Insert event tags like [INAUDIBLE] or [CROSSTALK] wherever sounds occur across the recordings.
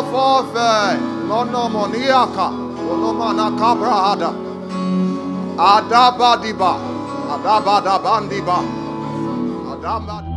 Ofofe, Monomoniaka, Monomana Cabrahada, Adabadiba, Adabadabandiba, Adabad.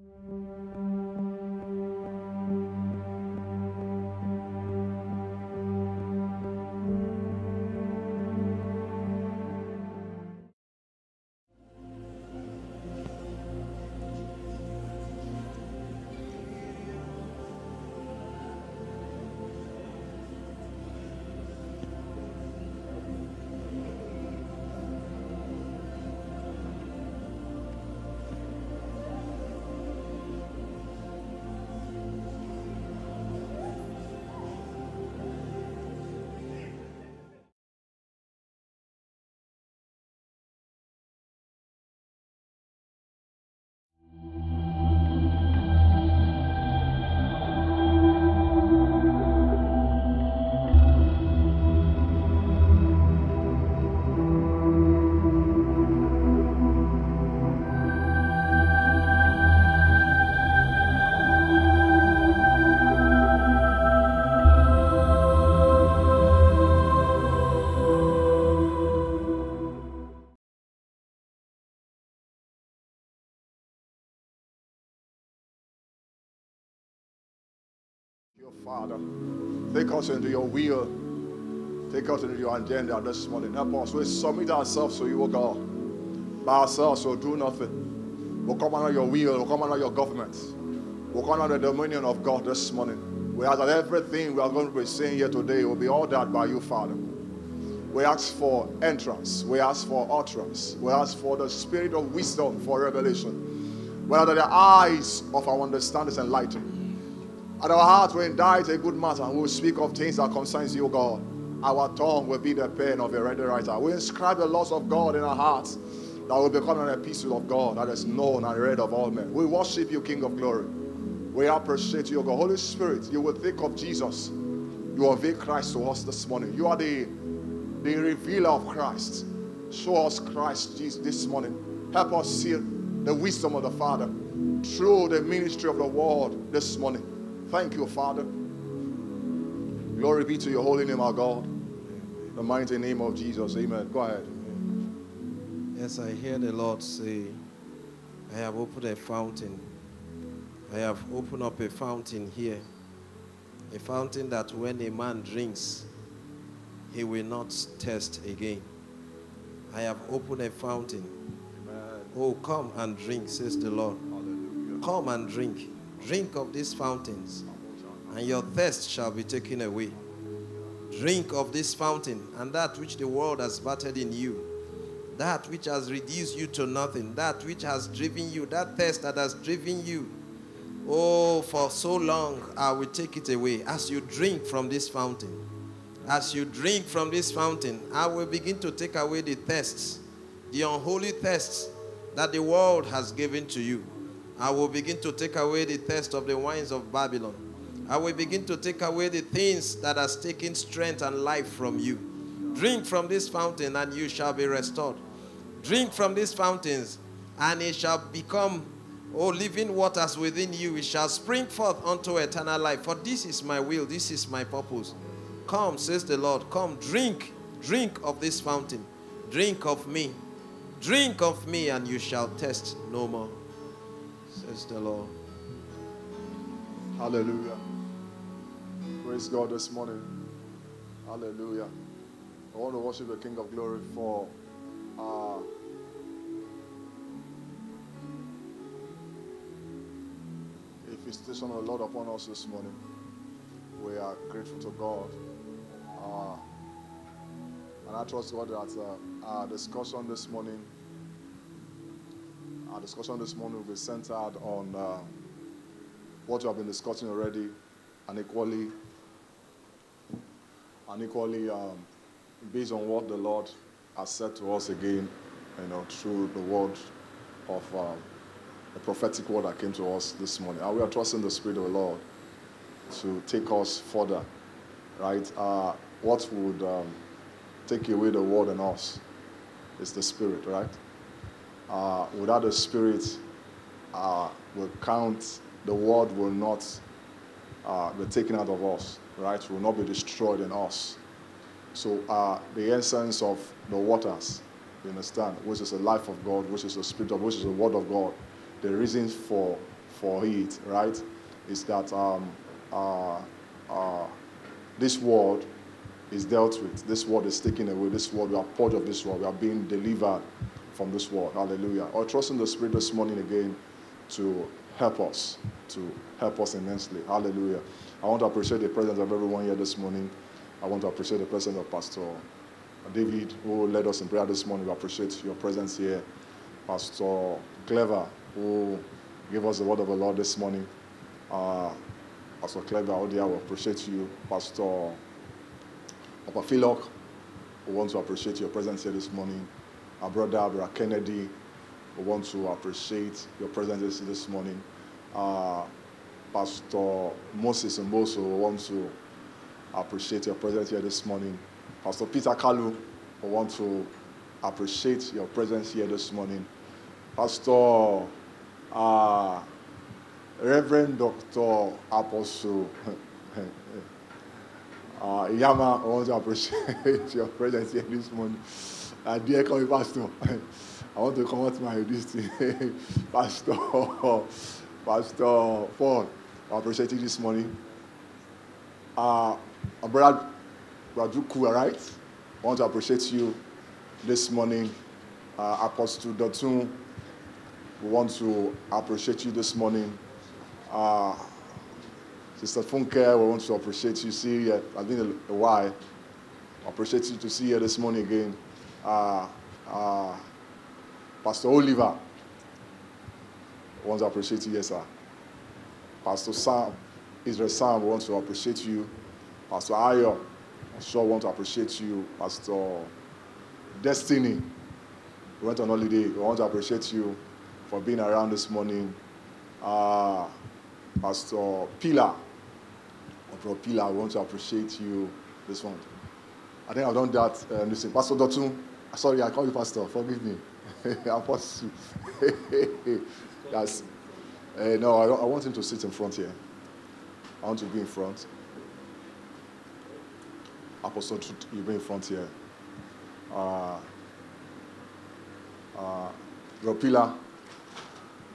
Música Your Father, take us into your will. Take us into your agenda this morning. Help us. We submit ourselves to you, O God. By ourselves, we'll do nothing. We'll come under your will. We'll come under your government. We'll come under the dominion of God this morning. We ask that everything we are going to be saying here today will be ordered by you, Father. We ask for entrance. We ask for utterance. We ask for the spirit of wisdom for revelation. Whether the eyes of our understanding is enlightened. And our hearts will indite a good matter. And We will speak of things that concerns you, God. Our tongue will be the pen of a ready writer. We inscribe the laws of God in our hearts that will become an epistle of God that is known and read of all men. We worship you, King of glory. We appreciate you, God. Holy Spirit, you will think of Jesus. You are unveil Christ to us this morning. You are the, the revealer of Christ. Show us Christ Jesus this morning. Help us see the wisdom of the Father through the ministry of the word this morning. Thank you, Father. Glory be to your holy name, our God. In the mighty name of Jesus. Amen. Go ahead. Yes, I hear the Lord say, I have opened a fountain. I have opened up a fountain here. A fountain that when a man drinks, he will not thirst again. I have opened a fountain. Amen. Oh, come and drink, says the Lord. Hallelujah. Come and drink. Drink of these fountains, and your thirst shall be taken away. Drink of this fountain, and that which the world has battered in you, that which has reduced you to nothing, that which has driven you, that thirst that has driven you. Oh, for so long, I will take it away. As you drink from this fountain, as you drink from this fountain, I will begin to take away the thirsts, the unholy thirsts that the world has given to you. I will begin to take away the thirst of the wines of Babylon. I will begin to take away the things that has taken strength and life from you. Drink from this fountain and you shall be restored. Drink from these fountains and it shall become, oh, living waters within you. It shall spring forth unto eternal life. For this is my will, this is my purpose. Come, says the Lord, come, drink, drink of this fountain. Drink of me. Drink of me and you shall test no more says the Lord. Hallelujah. Praise God this morning. Hallelujah. I want to worship the King of Glory for uh, if He's stationed a lot upon us this morning. We are grateful to God. Uh, and I trust God that uh, our discussion this morning, our discussion this morning will be centered on uh, what we have been discussing already and equally and equally um, based on what the Lord has said to us again, you know, through the word of uh, the prophetic word that came to us this morning. And we are trusting the Spirit of the Lord to take us further, right? Uh, what would um, take away the word in us is the Spirit, right? Uh, without the Spirit, uh, will count, the word will not uh, be taken out of us right, will not be destroyed in us. So uh, the essence of the waters, you understand, which is the life of God, which is the spirit of, which is the word of God, the reason for for it, right, is that um, uh, uh, this word is dealt with. This word is taken away. This word, we are part of this word. We are being delivered from this word. Hallelujah. Or trust in the Spirit this morning again to help us, to help us immensely. Hallelujah. I want to appreciate the presence of everyone here this morning. I want to appreciate the presence of Pastor David, who led us in prayer this morning. We appreciate your presence here. Pastor Clever, who gave us the word of the Lord this morning. Uh, Pastor Clever, Odia, we appreciate you. Pastor Papa Philok, we want to appreciate your presence here this morning. Our brother, Brother Kennedy, we want to appreciate your presence this morning. Uh, Pastor Moses Mboso, we want to appreciate your presence here this morning. Pastor Peter Kalu, we want to appreciate your presence here this morning. Pastor uh, Reverend Dr. Apostle [LAUGHS] uh, Yama, I want to appreciate [LAUGHS] your presence here this morning. Uh, dear coming Pastor, [LAUGHS] I want to come out to my this thing. Pastor, [LAUGHS] Pastor Paul, I appreciate you this morning. Uh, brother, Kua, right? I want to appreciate you this morning. Uh, Apostle Dotun, we want to appreciate you this morning. Uh, Sister Funke, we want to appreciate you. See you. I've been a, while. I appreciate you to see you this morning again. Uh, uh, Pastor Oliver, I want to appreciate you, yes, sir. Pastor Sam, Israel Sam, we want to appreciate you. Pastor Ayo, I sure want to appreciate you. Pastor Destiny, we went on holiday. We want to appreciate you for being around this morning. Uh, Pastor Pilar, Pastor Pilar, we want to appreciate you this one. I think I've done that. Uh, listen, Pastor Dotun, sorry, I call you Pastor, forgive me. [LAUGHS] Apostle. [LAUGHS] yes. Uh, no, I, I want him to sit in front here. I want to be in front. Apostle, you be in front here. Uh, uh, Ropila,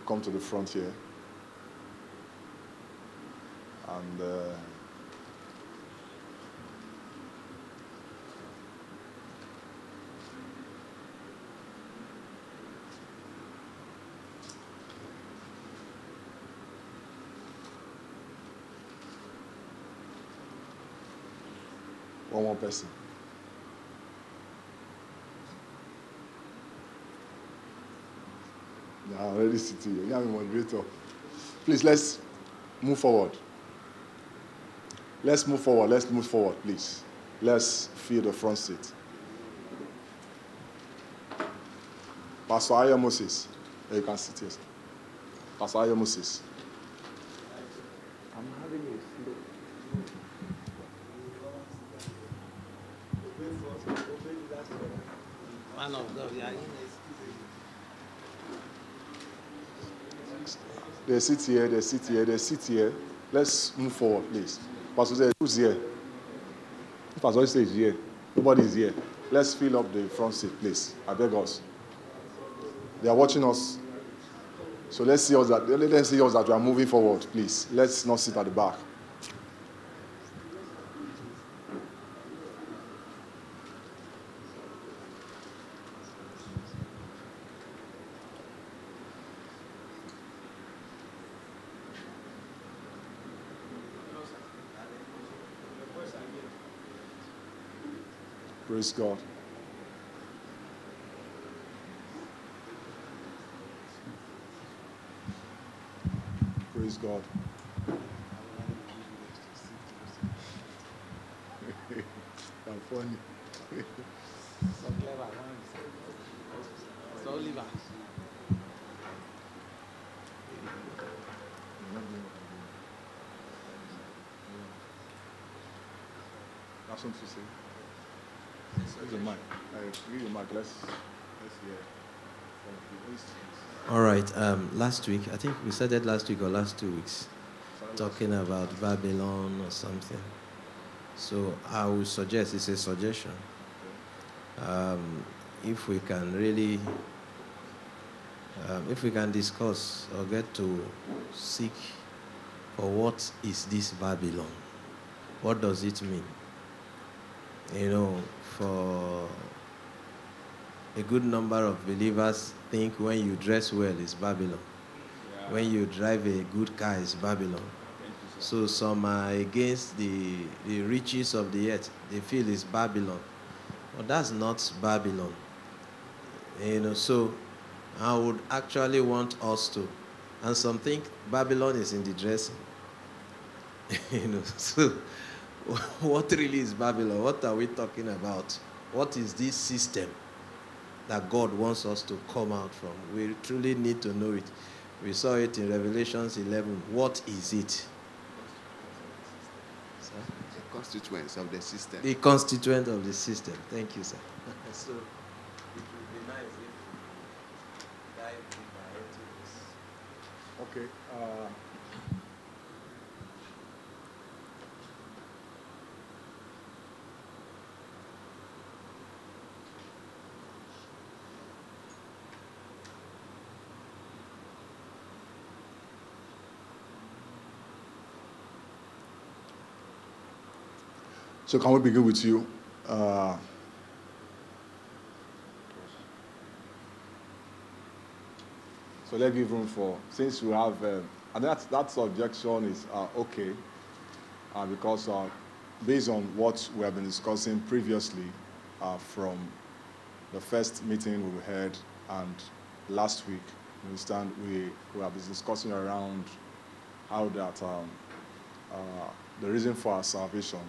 come to the front here. And uh, one more person. I'm already sitting here. A moderator. Please, let's move forward. Let's move forward. Let's move forward, please. Let's fill the front seat. Pastor Aya Moses. You can sit here. Pastor Aya Moses. They sit here, they sit here, they sit here. Let's move forward, please. Pastor said, who's here? Pastor says here. Nobody is here. Let's fill up the front seat, please. I beg us. They are watching us. So let's see us that let them see us that we are moving forward, please. Let's not sit at the back. Praise God. Praise God. I'm funny. That's what to say. Where's the mic? I give you mic. Let's let's hear. from the instruments. All right. Um, last week, I think we said that last week or last two weeks, talking about Babylon or something. So I would suggest it's a suggestion. Um, if we can really, um, if we can discuss or get to seek for what is this Babylon? What does it mean? You know, for a good number of believers think when you dress well is Babylon. When you drive a good car is Babylon. So some are against the, the riches of the earth. They feel it's Babylon. But that's not Babylon. You know, so I would actually want us to. And some think Babylon is in the dressing. [LAUGHS] you know, so [LAUGHS] what really is Babylon? What are we talking about? What is this system that God wants us to come out from? We truly need to know it. We saw it in Revelations 11. What is it? Sir? the constituents of the system. The constituent of the system. Thank you, sir. [LAUGHS] so it would be nice if we dive deeper into this. Okay. Uh, so can we begin with you? Uh, So let's give room for, since we have, uh, and that, that subjection is uh, okay, uh, because uh, based on what we have been discussing previously uh, from the first meeting we had and last week, you understand, we, we have been discussing around how that um, uh, the reason for our salvation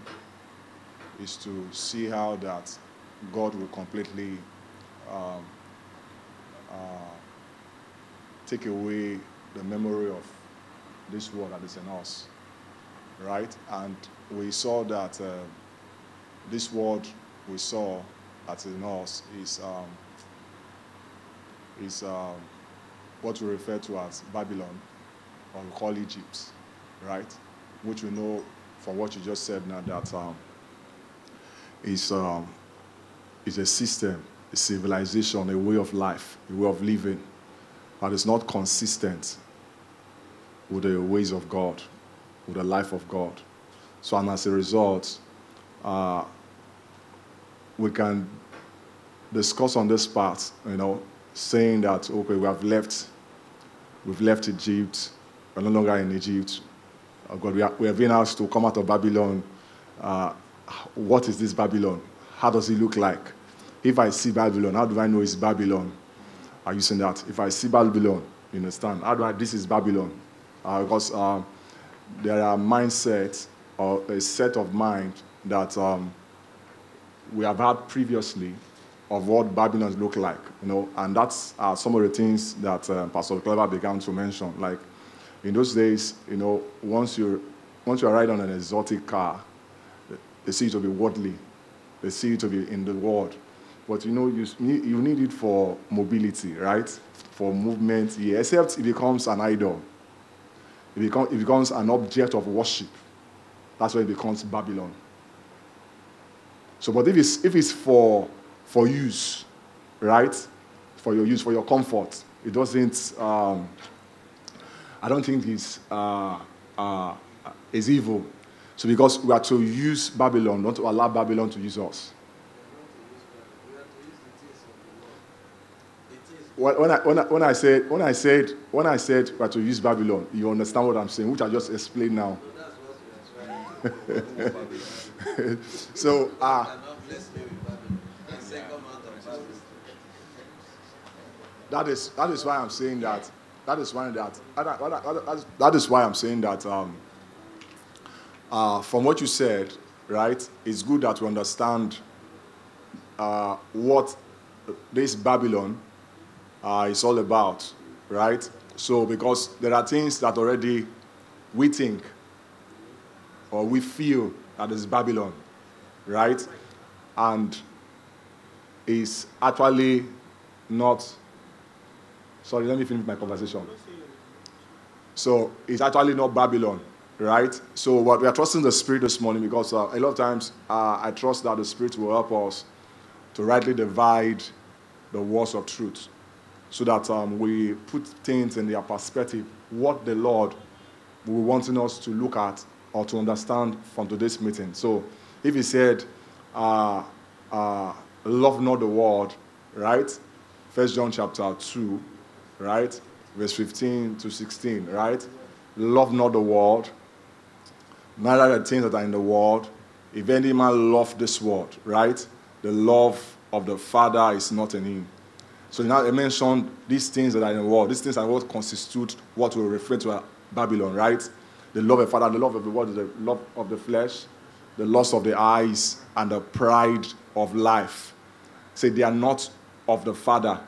is to see how that God will completely um, uh, take away the memory of this world that is in us, right? And we saw that uh, this world we saw that's in us is um, is um, what we refer to as Babylon, or we call Egypt, right? Which we know from what you just said now that um, is um, is a system, a civilization, a way of life, a way of living that is not consistent with the ways of God, with the life of God. So, and as a result, uh, we can discuss on this part, you know, saying that, okay, we have left, we've left Egypt, we're no longer in Egypt. Oh God, we, have been asked to come out of Babylon. Uh, what is this Babylon? How does it look like? If I see Babylon, how do I know it's Babylon? Are you saying that? If I see Babylon, you understand? How do I, this is Babylon? Uh, because uh, there are mindsets or a set of mind that um, we have had previously of what Babylon look like, you know, and that's uh, some of the things that uh, Pastor Clever began to mention. Like in those days, you know, once you once you ride on an exotic car, they see it to be worldly, they see it to be in the world, but you know, you you need it for mobility, right? For movement, yeah, except it becomes an idol. It, become, it becomes an object of worship. That's why it becomes Babylon. So, but if it's, if it's for, for use, right? For your use, for your comfort, it doesn't, um, I don't think it's, uh, uh, it's evil. So, because we are to use Babylon, not to allow Babylon to use us. When I, when, I, when, I said, when, I said, when I said we are to use Babylon, you understand what I'm saying, which I just explained now. [LAUGHS] so, uh, that is that is why I'm saying that that is why that that, that, that, that is why I'm saying that um, uh, from what you said, right? It's good that we understand uh, what this Babylon uh, is all about, right? So because there are things that already we think or we feel that is Babylon, right? And is actually not. Sorry, let me finish my conversation. So it's actually not Babylon, right? So what we are trusting the Spirit this morning because uh, a lot of times uh, I trust that the Spirit will help us to rightly divide the words of truth, so that um, we put things in their perspective. What the Lord will wanting us to look at or to understand from today's meeting. So if He said, uh, uh "Love not the world," right? First John chapter two, right, verse 15 to 16, right? Love not the world, neither the things that are in the world. If any man love this world, right? The love of the Father is not in him. So now I mentioned these things that are in the world. These things are what constitute what we refer to as Babylon, right? The love of the Father, the love of the world, is the love of the flesh, the lust of the eyes, and the pride of life. Say they are not of the Father,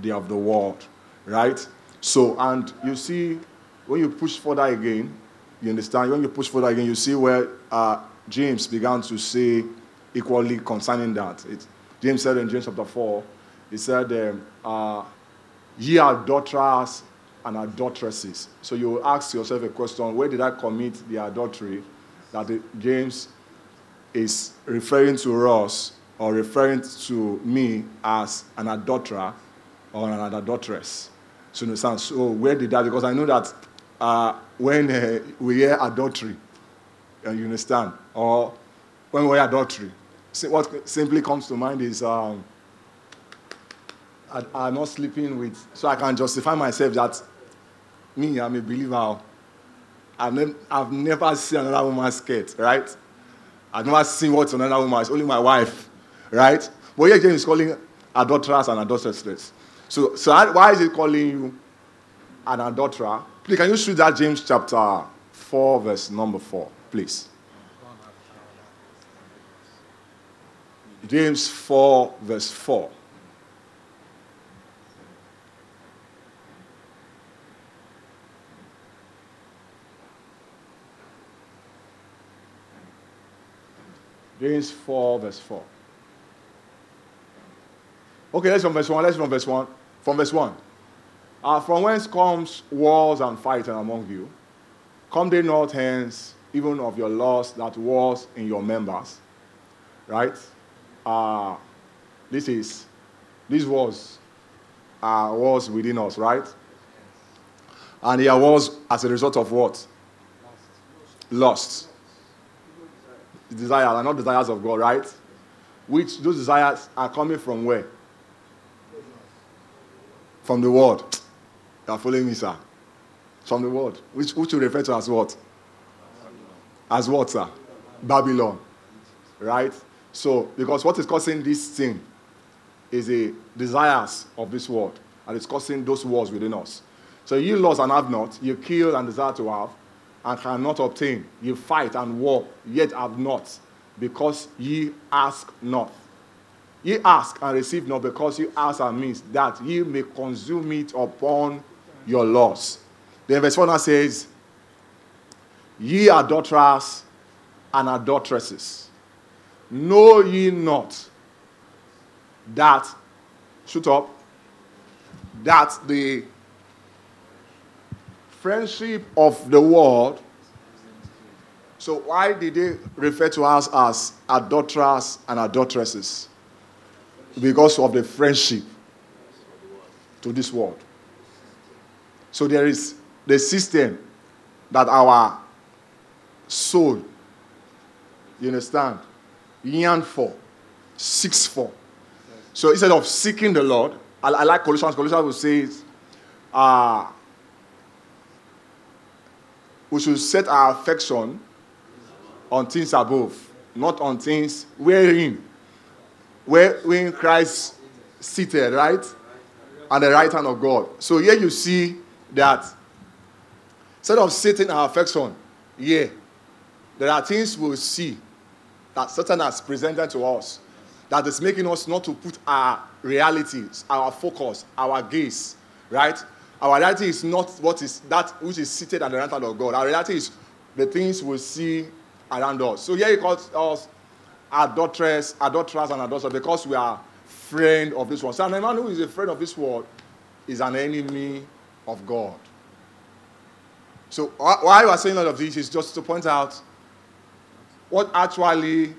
they are of the world, right? So, and you see, when you push further again, you understand? When you push further again, you see where uh, James began to say equally concerning that. It, James said in James chapter 4, he said, um, uh, Ye are daughters and adulteresses. So you ask yourself a question where did I commit the adultery that the, James is referring to us or referring to me as an adulterer or an adulteress? So, you understand? So where did that? Because I know that uh, when uh, we hear adultery, uh, you understand, or when we hear adultery, what simply comes to mind is um, I, I'm not sleeping with, so I can justify myself that me, I'm a believer. I've, ne- I've never seen another woman's skirt, right? I've never seen what's another woman. It's only my wife, right? But here James is calling adulterers and adulteresses. So, so why is he calling you an adulterer? Please, can you read that James chapter 4, verse number 4, please? James 4, verse 4. James 4, verse 4. Okay, let's from verse 1. Let's from verse 1. From verse 1. Uh, from whence comes wars and fighting among you? Come they not hence, even of your lust that was in your members? Right? Uh, this is, this was, uh, was within us, right? And there was as a result of what? Lust. Desires are not desires of God, right? Which those desires are coming from where? From the world. You are following me, sir? From the world. Which, which you refer to as what? As what, sir? Babylon. Right? So, because what is causing this thing is the desires of this world, and it's causing those wars within us. So you lost and have not, you kill and desire to have, and cannot obtain. You fight and war, yet have not, because ye ask not. Ye ask and receive not because you ask and means that ye may consume it upon your loss. Then verse 1 says, Ye adulterers and adulteresses, know ye not that, shoot up, that the friendship of the world. So, why did they refer to us as adulterers and adulteresses? because of the friendship to this world. So there is the system that our soul, you understand, yearn for, seeks for. So instead of seeking the Lord, I, I like Colossians. Colossians will say, uh, we should set our affection on things above, not on things wherein where when Christ seated, right? and the right hand of God. So here you see that instead of sitting our affection, yeah, there are things we'll see that Satan has presented to us that is making us not to put our realities, our focus, our gaze, right? Our reality is not what is that which is seated at the right hand of God. Our reality is the things we see around us. So here he calls us adulterers, adulterers and adulterers because we are friend of this world. So a man who is a friend of this world is an enemy of God. So why I was saying all of this is just to point out what actually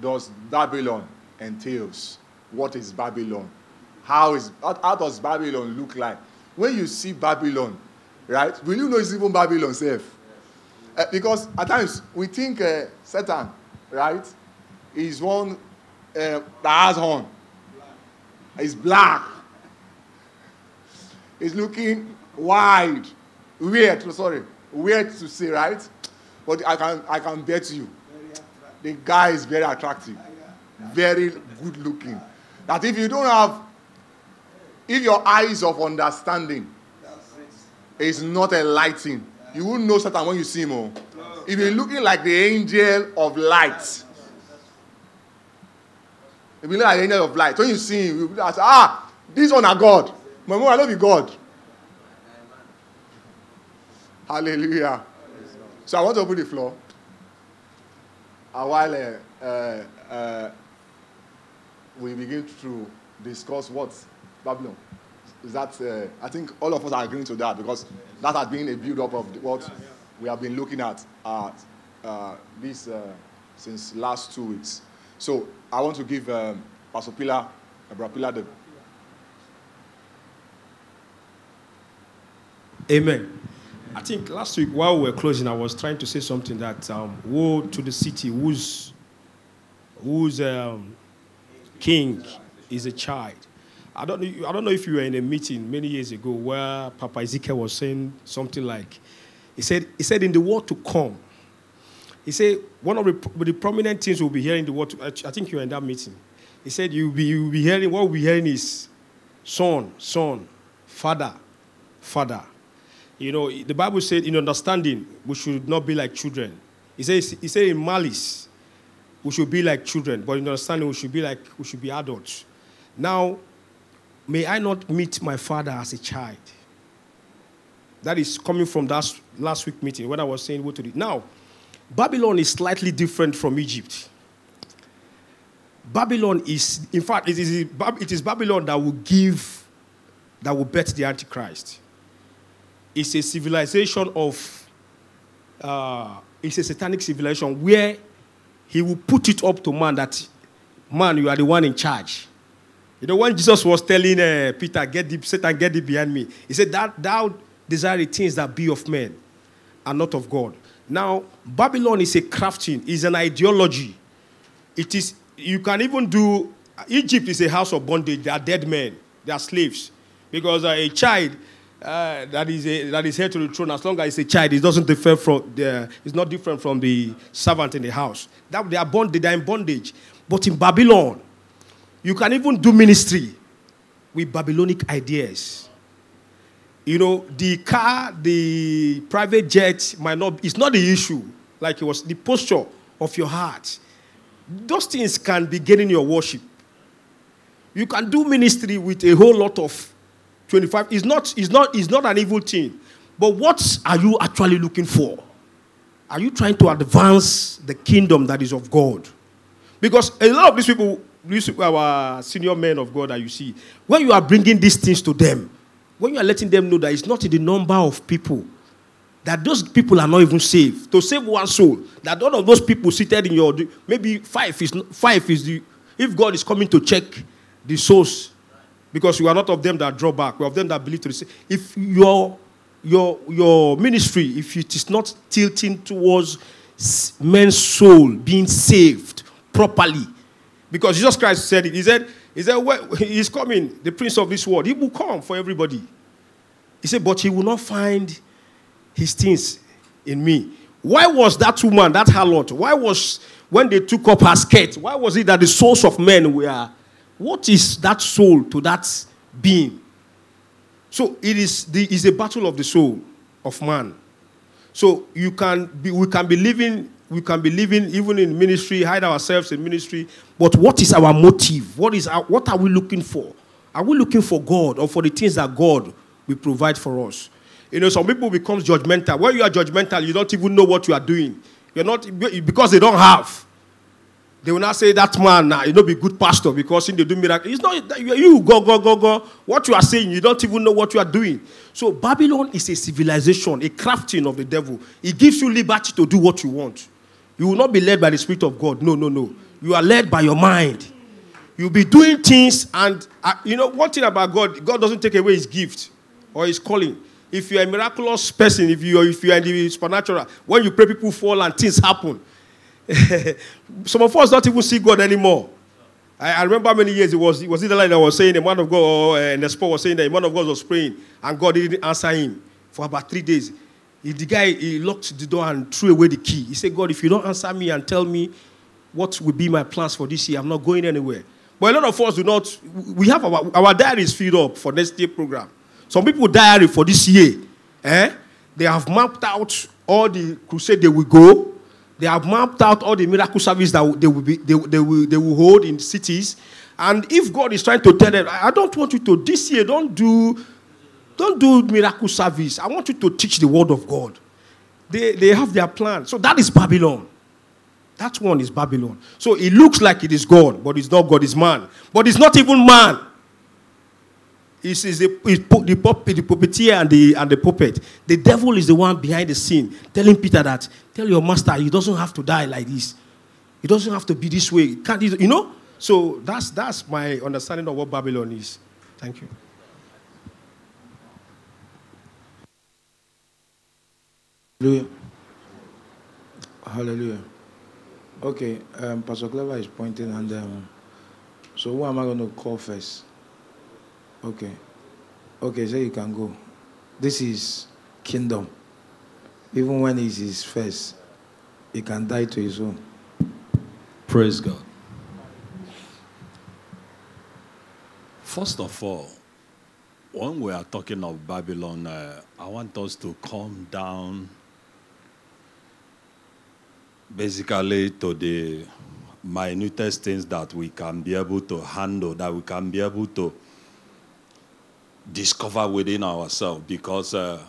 does Babylon entails. What is Babylon? How, is, how, does Babylon look like? When you see Babylon, right, will you know it's even Babylon safe? Uh, because at times we think uh, Satan, right, is one uh, that has horn. He's black. He's looking wide. Weird, sorry. Weird to say, right? But I can, I can bet you. The guy is very attractive. Very good looking. That if you don't have, if your eyes of understanding is not enlightened, you won't know Satan when you see him. Oh. If you're looking like the angel of light, if you look like the angel of light, when you see him, you will say, ah, this one are God. My mom, I love you, God. Hallelujah. So I want to open the floor. A while uh, uh, we begin to discuss what Babylon is that uh, I think all of us are agreeing to that because that has been a build up of what we have been looking at uh, this uh, since last two weeks. So I want to give um, Pastor Pilar, Brother Pilar, the Amen. I think last week while we were closing, I was trying to say something that um, woe to the city whose whose um, king is a child. I don't know. I don't know if you were in a meeting many years ago where Papa Ezekiel was saying something like, he said, he said in the world to come. He said one of the, the prominent things we'll be hearing the word. I think you were in that meeting. He said you'll be, you'll be hearing what we'll be hearing is son, son, father, father. You know, the Bible said in understanding, we should not be like children. He says, he said in malice, we should be like children, but in understanding, we should be like we should be adults. Now, may I not meet my father as a child? That is coming from that last week meeting when I was saying what to do. Now, Babylon is slightly different from Egypt. Babylon is, in fact, it is, it is Babylon that will give, that will bet the Antichrist is a civilization of, uh, it's a satanic civilization where he will put it up to man that, man, you are the one in charge. You know, when Jesus was telling uh, Peter, get the, Satan, get thee behind me, he said, that thou desire things that be of men and not of God. Now, Babylon is a crafting, is an ideology. It is, you can even do, Egypt is a house of bondage. They are dead men, they are slaves. Because uh, a child uh, that is a, that is heir to the throne, as long as it's a child, it doesn't differ from the, it's not different from the servant in the house. That they are bonded, they are in bondage. But in Babylon, you can even do ministry with Babylonic ideas. You know, the car, the private jet might not, it's not the issue. Like it was the posture of your heart. Those things can be getting your worship. You can do ministry with a whole lot of 25 is not, is not, is not an evil thing. But what are you actually looking for? Are you trying to advance the kingdom that is of God? Because a lot of these people, these our senior men of God that you see, when you are bringing these things to them, when you are letting them know that it's not in the number of people, that those people are not even saved. To save one soul, that all of those people seated in your, maybe five is, five is the, if God is coming to check the souls because you are not of them that draw back. We are of them that believe to receive. If your, your, your ministry, if it is not tilting towards men's soul being saved properly, because Jesus Christ said it. He said, he said, well, [LAUGHS] he's coming, the prince of this world. He will come for everybody. He said, but he will not find his things in me. Why was that woman, that harlot, why was, when they took up her skirt, why was it that the souls of men were what is that soul to that being? So it is the is a battle of the soul of man. So you can be we can be living we can be living even in ministry, hide ourselves in ministry. But what is our motive? What is our, what are we looking for? Are we looking for God or for the things that God will provide for us? You know, some people become judgmental. When you are judgmental, you don't even know what you are doing. You're not because they don't have. They will not say that man nah, you know be good pastor because he they do miracle. It's not you go go go go. What you are saying, you don't even know what you are doing. So Babylon is a civilization, a crafting of the devil. It gives you liberty to do what you want. You will not be led by the spirit of God. No, no, no. You are led by your mind. You'll be doing things, and uh, you know one thing about God: God doesn't take away His gift or His calling. If you are a miraculous person, if you are, if you are in the supernatural, when you pray, people fall and things happen. [LAUGHS] Some of us don't even see God anymore. I, I, remember many years it was it was either like I was saying the man of God or uh, the sport was saying that the man of God was praying and God didn't answer him for about three days. He, the guy he locked the door and threw away the key. He said, God, if you don't answer me and tell me what will be my plans for this year, I'm not going anywhere. But a lot of us do not. We have our our diaries filled up for next year program. Some people diary for this year. Eh? They have mapped out all the crusade they will go they have mapped out all the miracle service that they will, be, they, they, will, they will hold in cities. And if God is trying to tell them, I don't want you to this year, don't do, don't do miracle service. I want you to teach the word of God. They, they have their plan. So that is Babylon. That one is Babylon. So it looks like it is God, but it's not God, it's man. But it's not even man. It's, it's, the, it's the, puppet, the puppeteer and the, and the puppet. The devil is the one behind the scene telling Peter that, tell your master he doesn't have to die like this. He doesn't have to be this way. Can't you know? So that's, that's my understanding of what Babylon is. Thank you. Hallelujah. Hallelujah. Okay, um, Pastor Clever is pointing, and um, so who am I going to call first? Okay. Okay, so you can go. This is kingdom. Even when he's his first, he can die to his own. Praise God. First of all, when we are talking of Babylon, uh, I want us to come down basically to the minutest things that we can be able to handle, that we can be able to discover within ourselves because uh,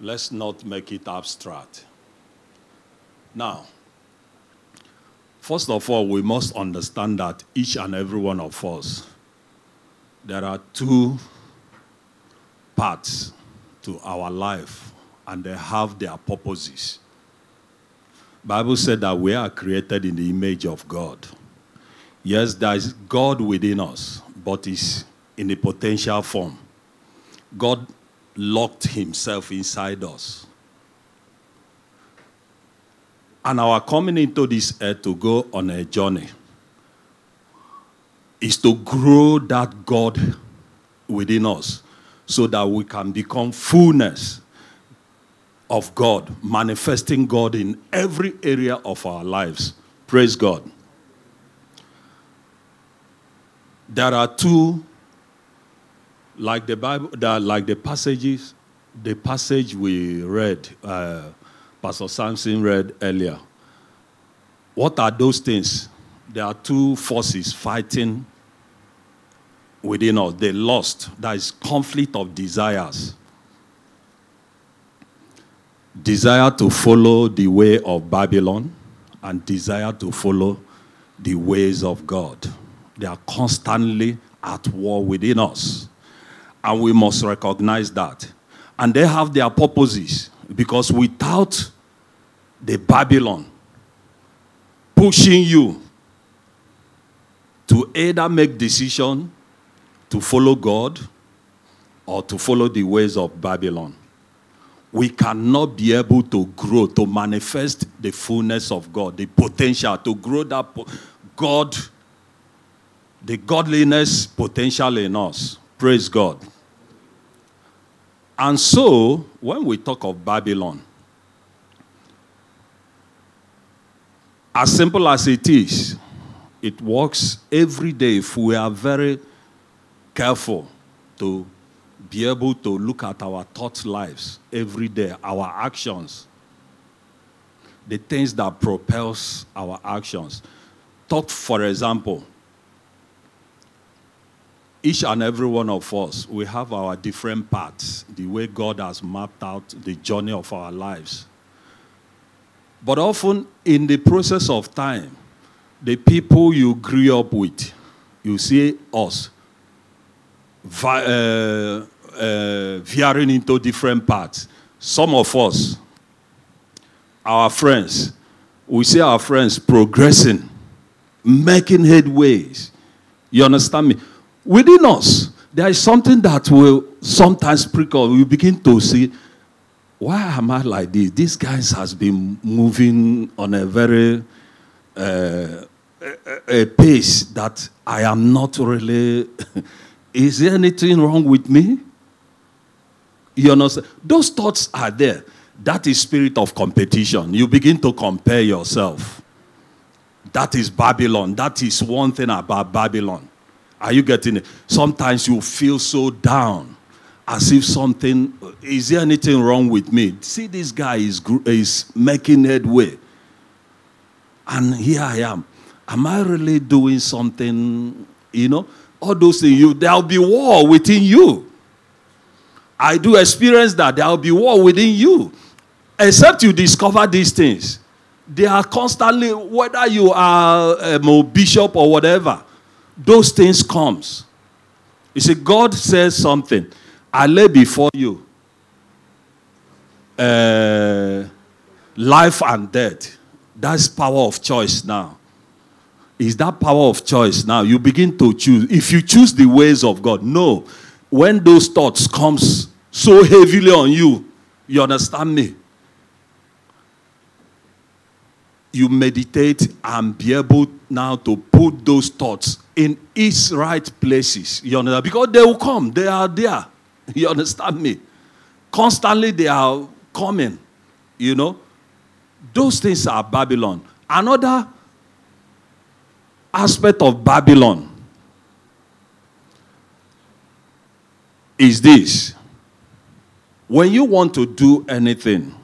let's not make it abstract. Now, first of all, we must understand that each and every one of us, there are two parts to our life, and they have their purposes. Bible said that we are created in the image of God. Yes, there is God within us, but it's in a potential form. God locked himself inside us. And our coming into this earth to go on a journey is to grow that God within us so that we can become fullness of God, manifesting God in every area of our lives. Praise God. There are two like the Bible, the, like the passages, the passage we read, uh, Pastor Samson read earlier. What are those things? There are two forces fighting within us. The lust, that is conflict of desires. Desire to follow the way of Babylon and desire to follow the ways of God. They are constantly at war within us. And we must recognize that. And they have their purposes because without the Babylon pushing you to either make decision to follow God or to follow the ways of Babylon, we cannot be able to grow, to manifest the fullness of God, the potential to grow that God, the godliness potential in us. Praise God. And so, when we talk of Babylon, as simple as it is, it works every day if we are very careful to be able to look at our thought lives every day, our actions, the things that propels our actions. Talk, for example, each and every one of us, we have our different paths, the way God has mapped out the journey of our lives. But often, in the process of time, the people you grew up with, you see us uh, uh, veering into different paths. Some of us, our friends, we see our friends progressing, making headways. You understand me? Within us, there is something that will sometimes prickle. We begin to see, why am I like this? This guy has been moving on a very uh, a, a pace that I am not really. [LAUGHS] is there anything wrong with me? You understand? Those thoughts are there. That is spirit of competition. You begin to compare yourself. That is Babylon. That is one thing about Babylon. Are you getting it? Sometimes you feel so down, as if something is there anything wrong with me? See, this guy is is making headway, and here I am. Am I really doing something? You know, all those things. You there'll be war within you. I do experience that there'll be war within you, except you discover these things. They are constantly, whether you are um, a bishop or whatever those things comes. You see, God says something. I lay before you uh, life and death. That's power of choice now. Is that power of choice now? You begin to choose. If you choose the ways of God, no. When those thoughts comes so heavily on you, you understand me? You meditate and be able now to put those thoughts in its right places. You understand? Because they will come, they are there. [LAUGHS] You understand me? Constantly they are coming. You know? Those things are Babylon. Another aspect of Babylon is this. When you want to do anything,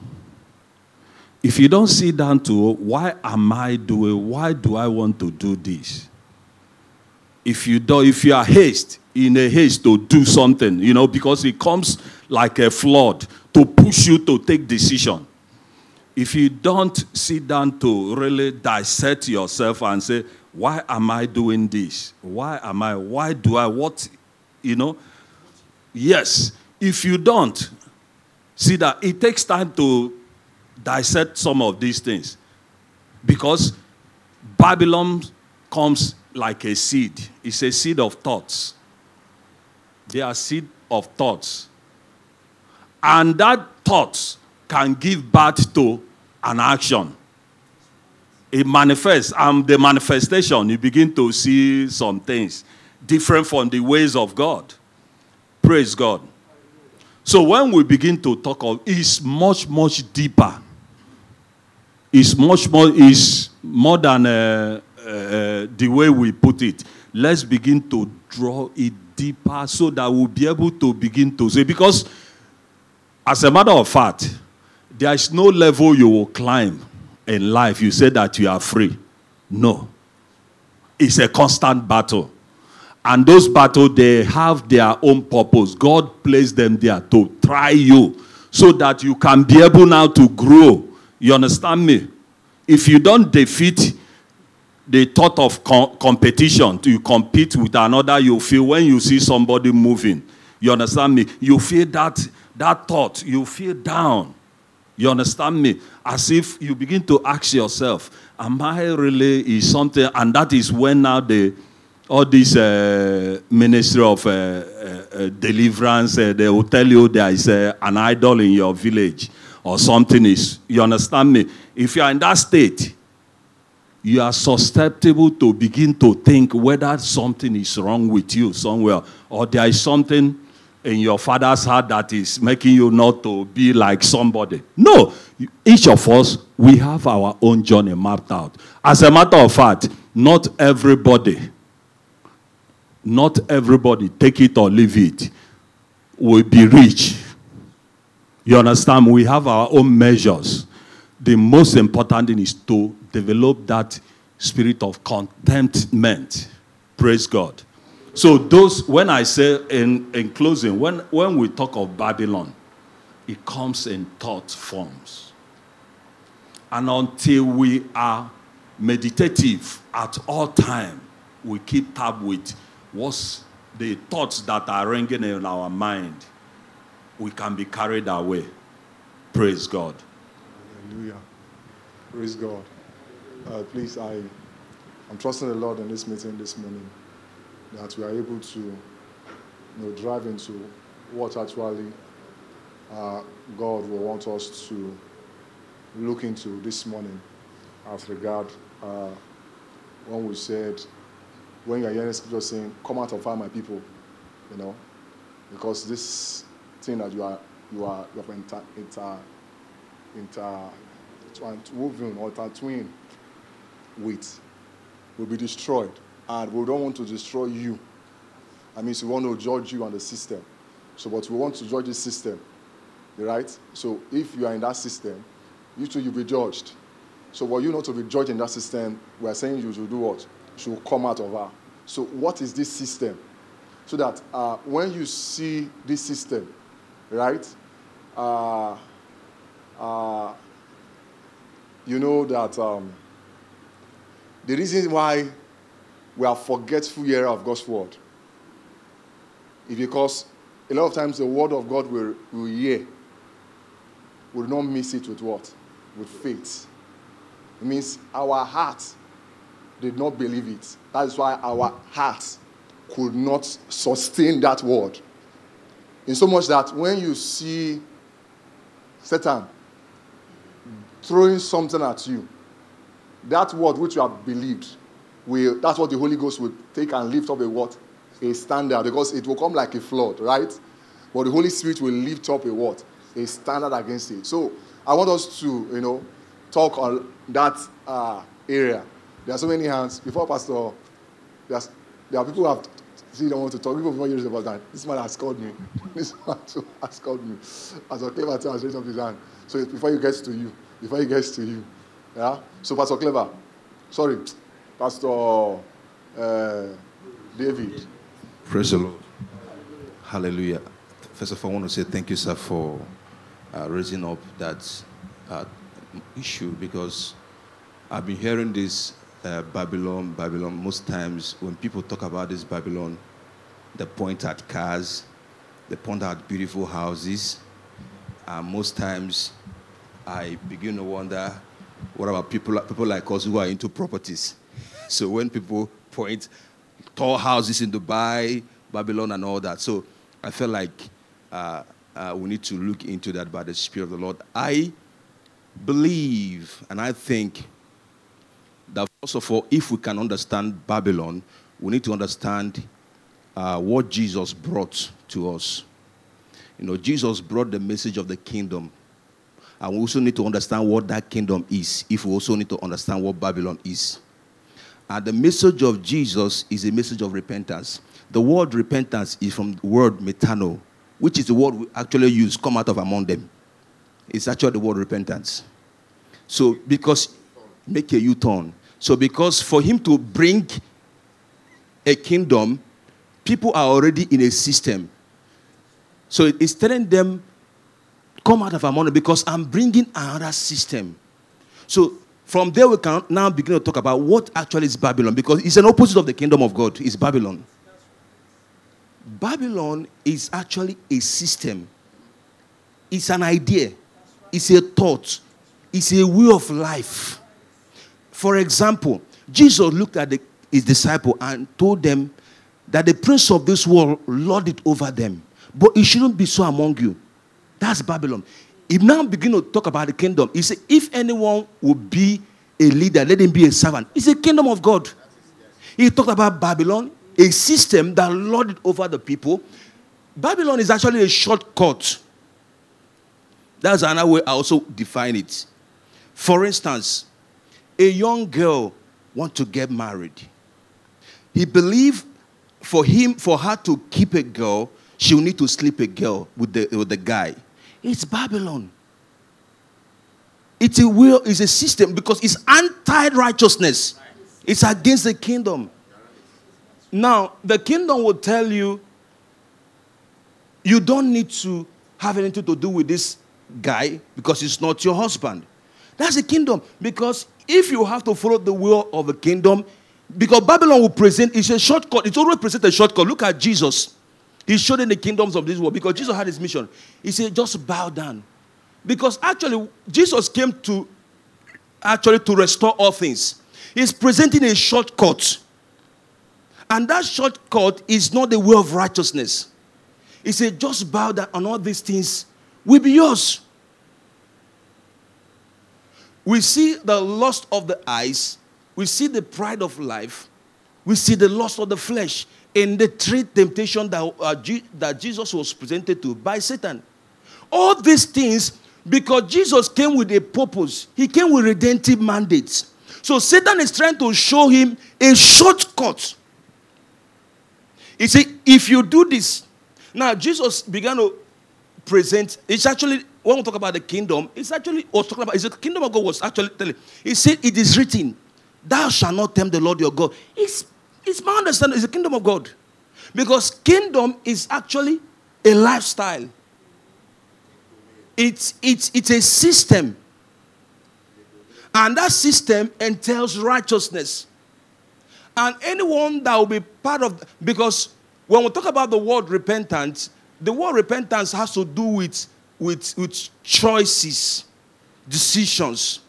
if you don't sit down to why am I doing, why do I want to do this? If you do, if you are haste in a haste to do something, you know, because it comes like a flood to push you to take decision. If you don't sit down to really dissect yourself and say, why am I doing this? Why am I? Why do I? What, you know? Yes. If you don't, see that it takes time to dissect some of these things. Because Babylon comes like a seed. It's a seed of thoughts. They are seed of thoughts. And that thoughts can give birth to an action. It manifests, and the manifestation, you begin to see some things different from the ways of God. Praise God. So when we begin to talk of, it's much, much deeper is much more is more than uh, uh, the way we put it. Let's begin to draw it deeper so that we'll be able to begin to say because as a matter of fact, there is no level you will climb in life. You say that you are free. No. It's a constant battle. And those battles, they have their own purpose. God placed them there to try you so that you can be able now to grow you understand me? If you don't defeat the thought of co- competition, to compete with another, you feel when you see somebody moving. You understand me? You feel that that thought, you feel down. You understand me? As if you begin to ask yourself, Am I really is something? And that is when now the all this uh, ministry of uh, uh, uh deliverance, uh, they will tell you there is uh, an idol in your village or something is, you understand me? If you are in that state, you are susceptible to begin to think whether something is wrong with you somewhere or there is something in your father's heart that is making you not to be like somebody. No, each of us, we have our own journey mapped out. As a matter of fact, not everybody, not everybody, take it or leave it will be rich. You understand? We have our own measures. The most important thing is to develop that spirit of contentment. Praise God. So, those, when I say in, in closing, when, when we talk of Babylon, it comes in thought forms. And until we are meditative at all time, we keep tab with what's the thoughts that are ringing in our mind, we can be carried away. Praise God. Hallelujah. Praise God. Uh, please, I, I'm trusting the Lord in this meeting this morning that we are able to you know, drive into what actually uh, God will want us to look into this morning as regard uh, when we said, when you are hearing scripture saying, come out of fire, my people, you know, because this thing that you are, you are, you have inter, inter, inter, interwoven or intertwined with will be destroyed. And we don't want to destroy you. I mean, we want to judge you and the system. So, but we want to judge the system, right? So, if you are in that system, you too, you'll be judged. So, for you not to be judged in that system, we are saying you should do what? You should come out of her. So, what is this system? So that uh, when you see this system, right, uh, uh, you know that um, the reason why we are forgetful here of God's word is because a lot of times the word of God will, will hear, will not miss it with what? With faith. It means our heart did not believe it. That is why our heart could not sustain that word. In so much that when you see Satan throwing something at you, that word which you have believed, will, that's what the Holy Ghost will take and lift up a what? A standard, because it will come like a flood, right? But the Holy Spirit will lift up a what? A standard against it. So I want us to, you know, talk on that uh, area. There are so many hands. Before Pastor, there are people who have see don't want to talk. People before years about that. This man has called me. [LAUGHS] This man has called me. Pastor Clever has raised up his hand. So before he gets to you, before he gets to you, yeah. So Pastor Clever, sorry, Pastor uh, David. Praise the Lord. Hallelujah. First of all, I want to say thank you, sir, for uh, raising up that uh, issue because I've been hearing this uh, Babylon, Babylon. Most times when people talk about this Babylon, they point at cars, they point at beautiful houses. And most times I begin to wonder what about people, people like us who are into properties? So when people point tall houses in Dubai, Babylon, and all that. So I felt like uh, uh, we need to look into that by the Spirit of the Lord. I believe and I think that first of all, if we can understand Babylon, we need to understand uh, what Jesus brought to us. You know, Jesus brought the message of the kingdom. And we also need to understand what that kingdom is, if we also need to understand what Babylon is. And the message of Jesus is a message of repentance. The word repentance is from the word metano, which is the word we actually use, come out of among them. It's actually the word repentance. So, because make a U turn. So, because for him to bring a kingdom, people are already in a system. So, it's telling them, come out of our money because I'm bringing another system. So, from there, we can now begin to talk about what actually is Babylon because it's an opposite of the kingdom of God, It's Babylon. Babylon is actually a system, it's an idea, it's a thought, it's a way of life. For example, Jesus looked at the, his disciple and told them that the prince of this world lorded over them, but it shouldn't be so among you. That's Babylon. He now begin to talk about the kingdom. He said, if anyone will be a leader, let him be a servant. It's a kingdom of God. He talked about Babylon, a system that lorded over the people. Babylon is actually a shortcut. That's another way I also define it. For instance, a young girl want to get married. He believed for him, for her to keep a girl, she'll need to sleep a girl with the, with the guy. It's Babylon. It's a will, it's a system because it's anti-righteousness. It's against the kingdom. Now, the kingdom will tell you you don't need to have anything to do with this guy because he's not your husband. That's the kingdom. Because if you have to follow the will of the kingdom, because Babylon will present, it's a shortcut. It's always present a shortcut. Look at Jesus. He showed in the kingdoms of this world because Jesus had his mission. He said, just bow down. Because actually, Jesus came to actually to restore all things. He's presenting a shortcut. And that shortcut is not the way of righteousness. He said, just bow down and all these things will be yours. We see the lust of the eyes, we see the pride of life, we see the lust of the flesh in the three temptations that, uh, G- that Jesus was presented to by Satan. All these things, because Jesus came with a purpose, he came with redemptive mandates. So Satan is trying to show him a shortcut. He said, if you do this, now Jesus began to present, it's actually, when we talk about the kingdom, it's actually was talking about, it's the kingdom of God was actually telling. He said, It is written, Thou shalt not tempt the Lord your God. It's, it's my understanding, it's the kingdom of God. Because kingdom is actually a lifestyle. It's, it's, it's a system. And that system entails righteousness. And anyone that will be part of, because when we talk about the word repentance, the word repentance has to do with, with, with choices, decisions.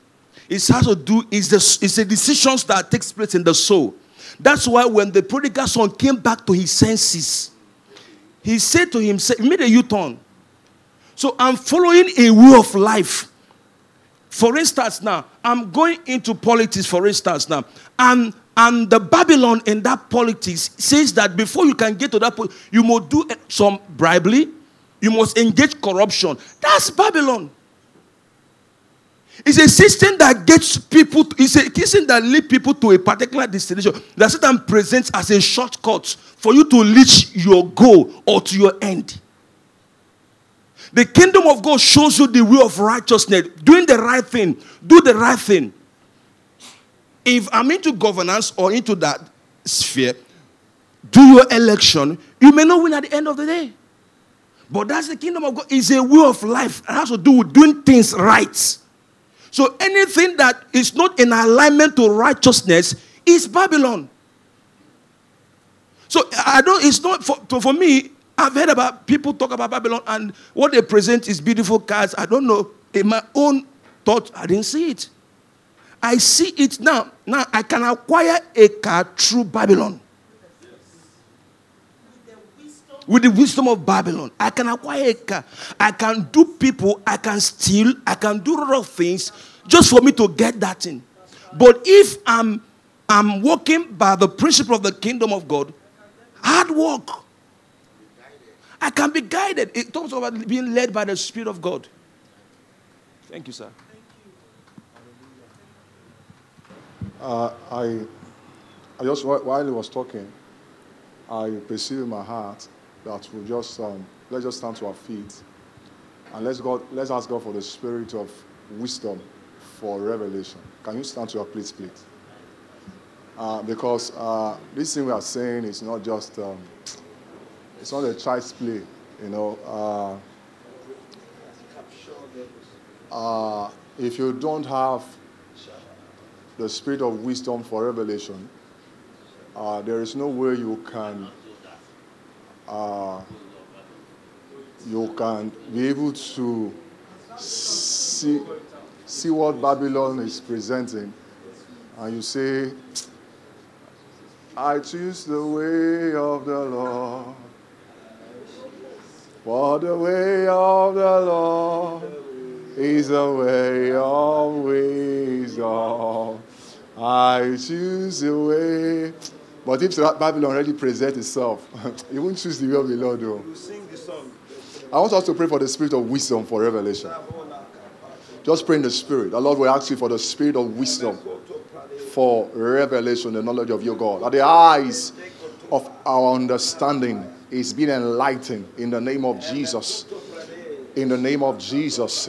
It has to do, it's the, it's the decisions that takes place in the soul. That's why when the prodigal son came back to his senses, he said to himself, he made a U-turn. So I'm following a way of life. For instance, now, I'm going into politics, for instance, now. And, and the Babylon in that politics says that before you can get to that point, you must do some bribery, you must engage corruption. That's Babylon. It's a system that gets people, to, it's a system that leads people to a particular destination. That Satan presents as a shortcut for you to reach your goal or to your end. The kingdom of God shows you the way of righteousness, doing the right thing, do the right thing. If I'm into governance or into that sphere, do your election, you may not win at the end of the day. But that's the kingdom of God. It's a way of life. It has to do with doing things right. So anything that is not in alignment to righteousness is Babylon. So I don't, it's not for, for me, I've heard about people talk about Babylon and what they present is beautiful cars. I don't know. In my own thought, I didn't see it. I see it now. Now I can acquire a car through Babylon. With the wisdom of Babylon, I can acquire a car. I can do people, I can steal, I can do of things just for me to get that thing. But if I'm I'm walking by the principle of the kingdom of God, hard work. I can be guided. It talks about being led by the Spirit of God. Thank you, sir. Uh, I, I just while he was talking, I perceived in my heart that we just um, let's just stand to our feet and let's God let's ask God for the spirit of wisdom for revelation. Can you stand to your feet, please? Uh, because uh, this thing we are saying is not just um, it's not a child's play, you know. Uh, uh, if you don't have the spirit of wisdom for revelation, uh, there is no way you can uh, you can be able to see see what Babylon is presenting, and you say, "I choose the way of the Lord." For the way of the Lord is a way of wisdom. I choose the way. But if Babylon already presents itself, you [LAUGHS] won't choose the way of the Lord, though. I want us to pray for the spirit of wisdom for revelation. Just pray in the spirit. The Lord will ask you for the spirit of wisdom for revelation, the knowledge of your God. That the eyes of our understanding is being enlightened in the name of Jesus. In the name of Jesus.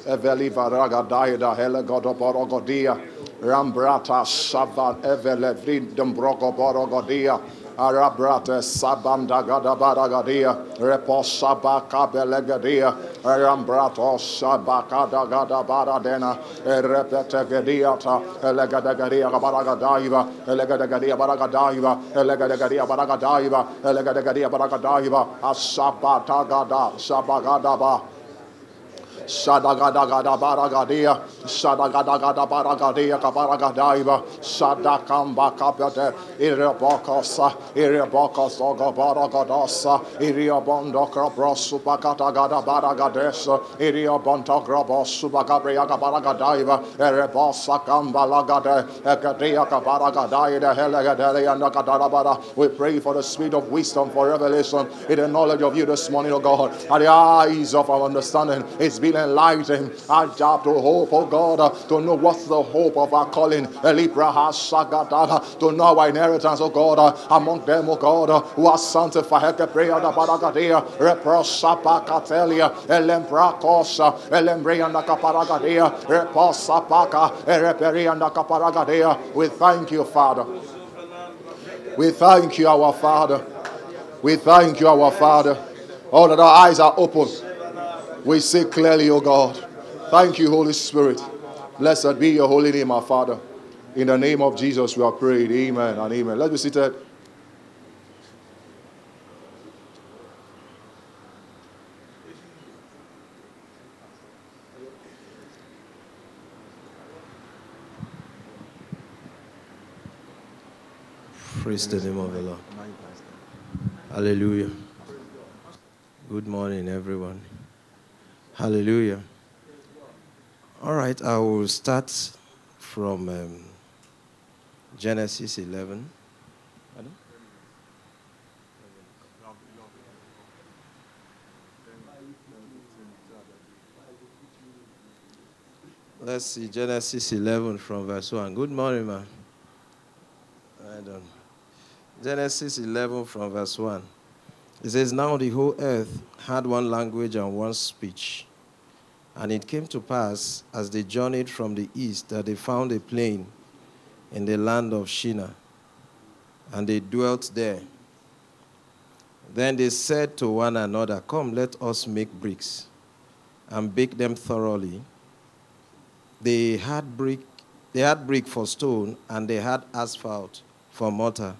Rambrata savan evele vrindem brogoborogodia. Arabrata sabanda gadabaragadia. Reposabaka belegadia. Rambrato sabakada gadabaradena. Repetegadiata. Elegadagadia baragadaiva. Elegadagadia baragadaiva. Elegadagadia baragadaiva. Elegadagadia baragadaiva. Asabata gada. Sabagadaba. Shadagadagada baragadia, Shadagadagada baragadia, Kabaragadaiva, Shadakamba kapete, Iriabokosa, Iriabokos ogabaragadasa, Iriabondo krabrosu pakatagada baragadesa, Iriabonto grabosu bakabriaga baragadaiva, Erebosa kambalagade, Ekadia kabaragadai, Helegadelia Nakadabara. We pray for the spirit of wisdom for revelation. In the knowledge of you this morning, O God, and the eyes of our understanding. It's been enlightened. Our job to hope, oh God, to know what's the hope of our calling. To know our inheritance, oh God, among them, oh God, who are sanctified. the Prayer the Baragadia, Reprosapa Catelia, Elembra Cosa, Elembrianda Caparagadia, Reposapaka, Ereperianda Caparagadia. We thank you, Father. We thank you, our Father. We thank you, our Father. All that our eyes are open. We see clearly, O God. Thank you, Holy Spirit. Blessed be your holy name, our Father. In the name of Jesus, we are prayed. Amen and amen. Let's be seated. Praise the name of the Lord. Hallelujah. Good morning, everyone. Hallelujah. All right, I will start from um, Genesis 11. Pardon? Let's see Genesis 11 from verse 1. Good morning, man. I don't. Genesis 11 from verse 1. It says, Now the whole earth had one language and one speech. And it came to pass, as they journeyed from the east, that they found a plain in the land of Shinar, and they dwelt there. Then they said to one another, Come, let us make bricks and bake them thoroughly. They had brick, they had brick for stone, and they had asphalt for mortar.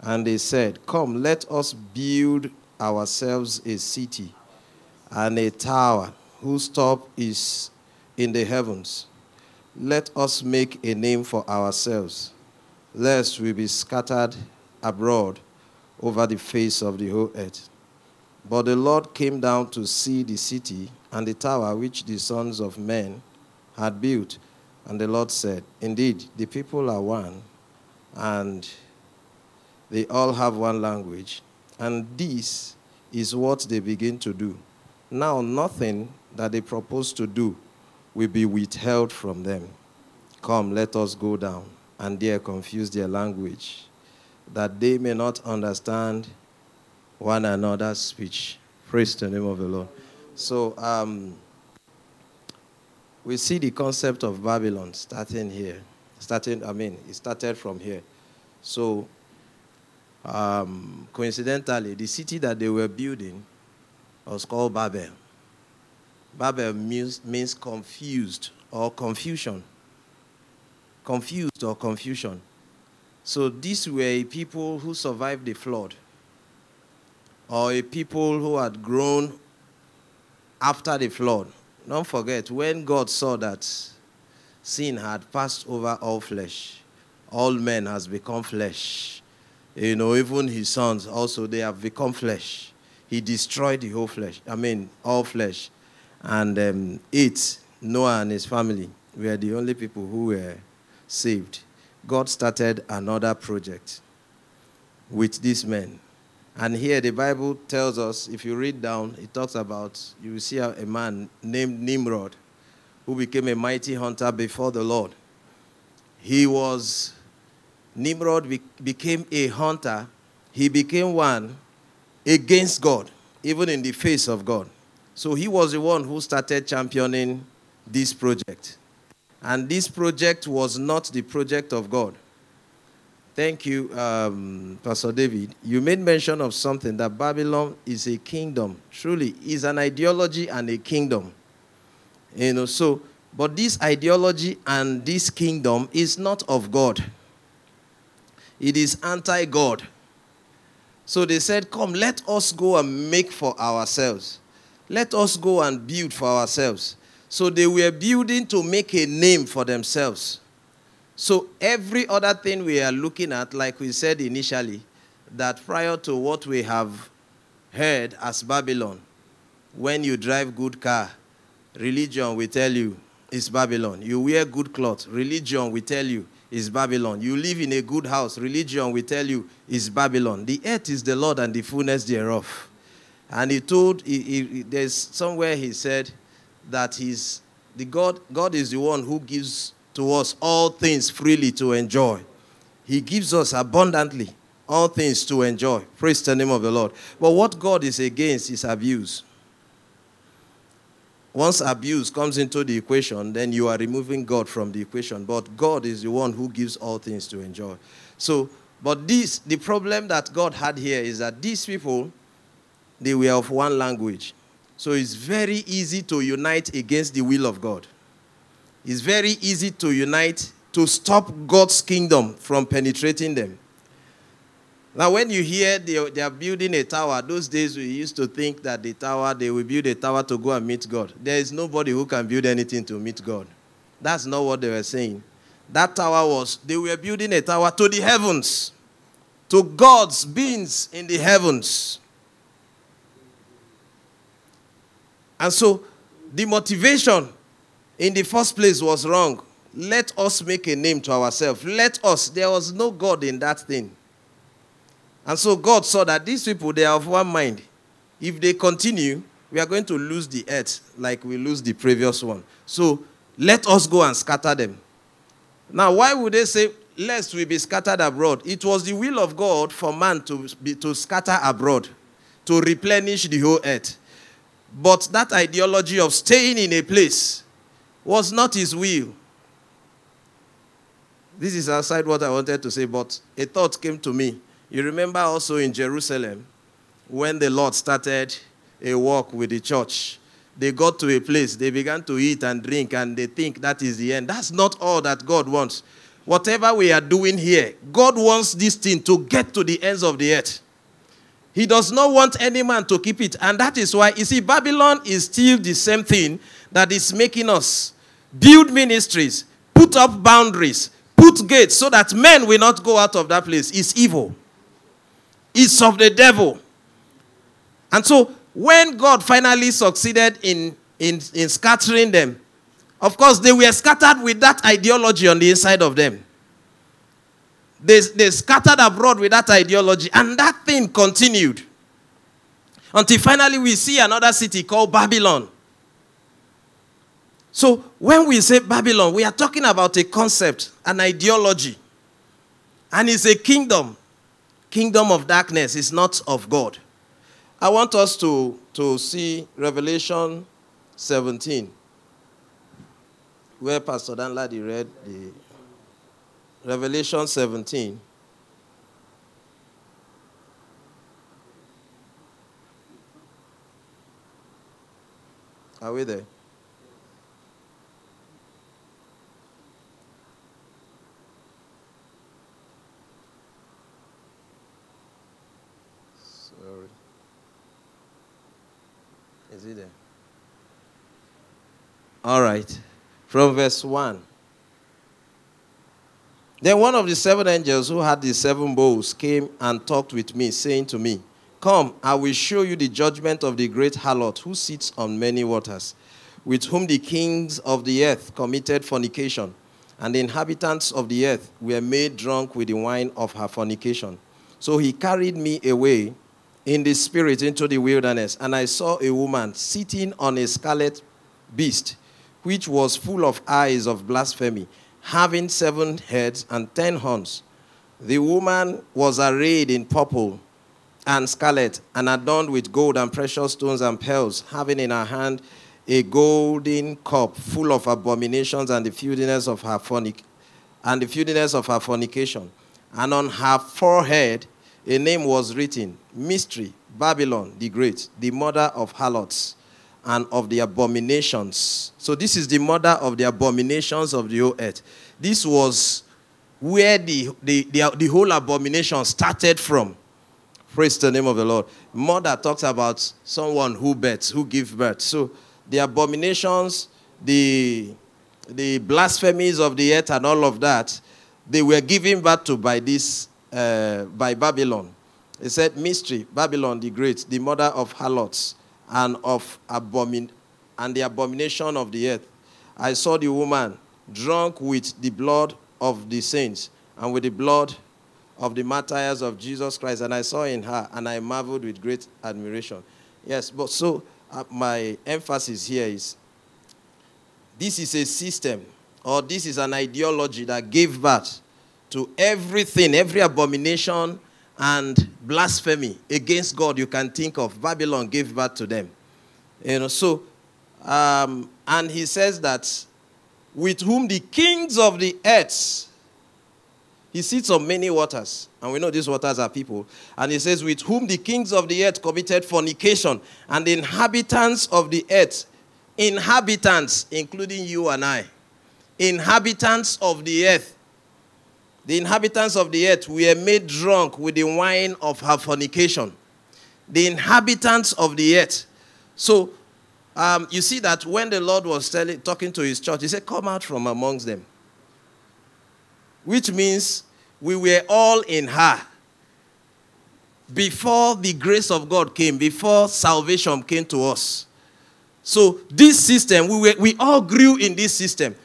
And they said, Come, let us build ourselves a city and a tower whose top is in the heavens. Let us make a name for ourselves, lest we be scattered abroad over the face of the whole earth. But the Lord came down to see the city and the tower which the sons of men had built. And the Lord said, Indeed, the people are one, and they all have one language, and this is what they begin to do. Now, nothing that they propose to do will be withheld from them. Come, let us go down and there confuse their language, that they may not understand one another's speech. Praise the name of the Lord. So, um, we see the concept of Babylon starting here. Starting, I mean, it started from here. So, um, coincidentally, the city that they were building was called Babel. Babel means, means confused or confusion. Confused or confusion. So these were people who survived the flood, or a people who had grown after the flood. Don't forget, when God saw that sin had passed over all flesh, all men has become flesh. You know, even his sons also they have become flesh. He destroyed the whole flesh. I mean, all flesh. And um, it, Noah and his family, were the only people who were saved. God started another project with these men. And here the Bible tells us, if you read down, it talks about, you will see a man named Nimrod who became a mighty hunter before the Lord. He was, Nimrod be- became a hunter. He became one, against God, even in the face of God. So he was the one who started championing this project. And this project was not the project of God. Thank you, um, Pastor David. You made mention of something that Babylon is a kingdom. Truly, is an ideology and a kingdom. You know, so, but this ideology and this kingdom is not of God. It is anti God. So they said, Come, let us go and make for ourselves. Let us go and build for ourselves. So they were building to make a name for themselves. So every other thing we are looking at, like we said initially, that prior to what we have heard as Babylon, when you drive good car, religion will tell you is Babylon. You wear good clothes, religion will tell you is Babylon. You live in a good house, religion will tell you is Babylon. The earth is the Lord and the fullness thereof. And he told, he, he, there's somewhere he said that he's the God, God is the one who gives to us all things freely to enjoy. He gives us abundantly all things to enjoy. Praise the name of the Lord. But what God is against is abuse. Once abuse comes into the equation, then you are removing God from the equation. But God is the one who gives all things to enjoy. So, but this, the problem that God had here is that these people, they were of one language. So it's very easy to unite against the will of God. It's very easy to unite to stop God's kingdom from penetrating them. Now, when you hear they, they are building a tower, those days we used to think that the tower, they will build a tower to go and meet God. There is nobody who can build anything to meet God. That's not what they were saying. That tower was, they were building a tower to the heavens, to God's beings in the heavens. And so the motivation in the first place was wrong. Let us make a name to ourselves. Let us. There was no God in that thing. And so God saw that these people, they are of one mind. If they continue, we are going to lose the earth like we lose the previous one. So let us go and scatter them. Now, why would they say, lest we be scattered abroad? It was the will of God for man to, be, to scatter abroad, to replenish the whole earth. But that ideology of staying in a place was not his will. This is aside what I wanted to say, but a thought came to me. You remember also in Jerusalem when the Lord started a walk with the church. They got to a place, they began to eat and drink, and they think that is the end. That's not all that God wants. Whatever we are doing here, God wants this thing to get to the ends of the earth. He does not want any man to keep it. And that is why, you see, Babylon is still the same thing that is making us build ministries, put up boundaries, put gates so that men will not go out of that place. It's evil is of the devil. And so when God finally succeeded in, in, in scattering them, of course, they were scattered with that ideology on the inside of them. They, they scattered abroad with that ideology, and that thing continued. Until finally we see another city called Babylon. So when we say Babylon, we are talking about a concept, an ideology, and it's a kingdom kingdom of darkness is not of God. I want us to, to see Revelation 17, where Pastor Danladi read the Revelation 17. Are we there? There? All right. From verse 1. Then one of the seven angels who had the seven bowls came and talked with me, saying to me, Come, I will show you the judgment of the great harlot who sits on many waters, with whom the kings of the earth committed fornication, and the inhabitants of the earth were made drunk with the wine of her fornication. So he carried me away in the spirit into the wilderness, and I saw a woman sitting on a scarlet beast, which was full of eyes of blasphemy, having seven heads and ten horns. The woman was arrayed in purple and scarlet, and adorned with gold and precious stones and pearls, having in her hand a golden cup full of abominations and the filthiness of her fornic- and the filthiness of her fornication. And on her forehead a name was written, Mystery, Babylon the Great, the mother of harlots and of the abominations. So this is the mother of the abominations of the whole earth. This was where the, the, the, the whole abomination started from. Praise the name of the Lord. Mother talks about someone who births, who gives birth. So the abominations, the, the blasphemies of the earth, and all of that, they were given birth to by this, uh, by Babylon. He said, Mystery, Babylon the Great, the mother of harlots and of abomin- and the abomination of the earth. I saw the woman drunk with the blood of the saints and with the blood of the martyrs of Jesus Christ, and I saw in her, and I marveled with great admiration. Yes, but so uh, my emphasis here is this is a system or this is an ideology that gave birth to everything, every abomination and blasphemy against God you can think of. Babylon gave birth to them. You know, so, um, and he says that with whom the kings of the earth, he sits on many waters, and we know these waters are people. And he says, with whom the kings of the earth committed fornication, and the inhabitants of the earth, inhabitants, including you and I, inhabitants of the earth, the inhabitants of the earth were made drunk with the wine of her fornication. The inhabitants of the earth. So um, you see that when the Lord was telling, talking to his church, he said, Come out from amongst them. Which means we were all in her. Before the grace of God came, before salvation came to us. So this system, we, were, we all grew in this system.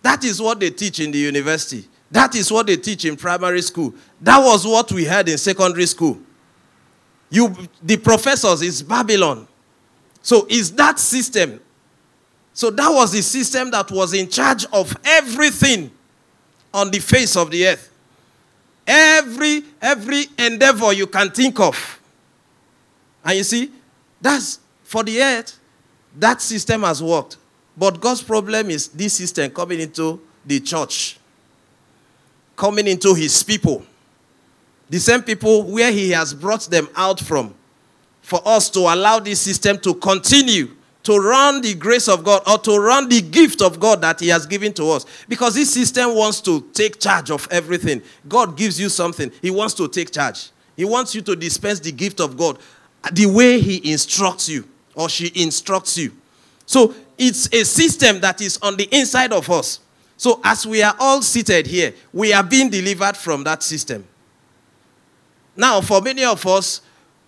That is what they teach in the university. That is what they teach in primary school. That was what we had in secondary school. You, the professors is Babylon. So is that system. So that was the system that was in charge of everything on the face of the earth. Every every endeavor you can think of. And you see, that's for the earth, that system has worked. But God's problem is this system coming into the church coming into his people. The same people where he has brought them out from. For us to allow this system to continue to run the grace of God or to run the gift of God that he has given to us. Because this system wants to take charge of everything. God gives you something, he wants to take charge. He wants you to dispense the gift of God the way he instructs you or she instructs you. So it's a system that is on the inside of us. So, as we are all seated here, we are being delivered from that system. Now, for many of us,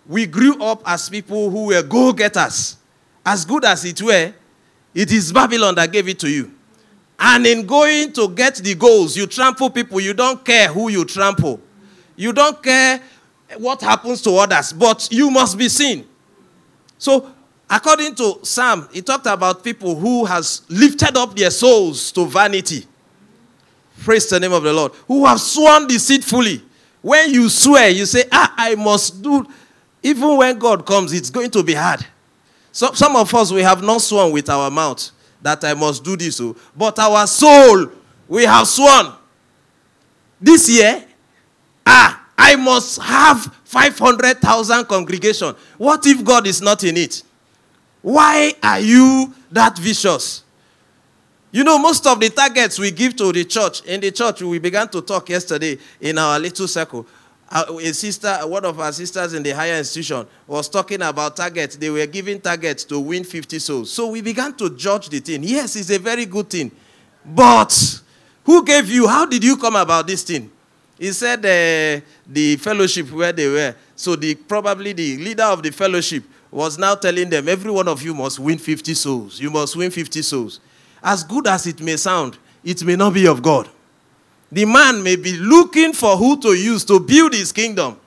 we grew up as people who were go getters. As good as it were, it is Babylon that gave it to you. And in going to get the goals, you trample people. You don't care who you trample. You don't care what happens to others, but you must be seen. So, According to Psalm, he talked about people who has lifted up their souls to vanity. Praise the name of the Lord. Who have sworn deceitfully. When you swear, you say, ah, I must do. Even when God comes, it's going to be hard. So, some of us, we have not sworn with our mouth that I must do this. Oh. But our soul, we have sworn. This year, ah, I must have 500,000 congregation. What if God is not in it? Why are you that vicious? You know, most of the targets we give to the church, in the church, we began to talk yesterday in our little circle. A sister, one of our sisters in the higher institution, was talking about targets. They were giving targets to win 50 souls. So we began to judge the thing. Yes, it's a very good thing. But who gave you? How did you come about this thing? He said uh, the fellowship where they were. So the probably the leader of the fellowship was now telling them, every one of you must win 50 souls. You must win 50 souls. As good as it may sound, it may not be of God. The man may be looking for who to use to build his kingdom.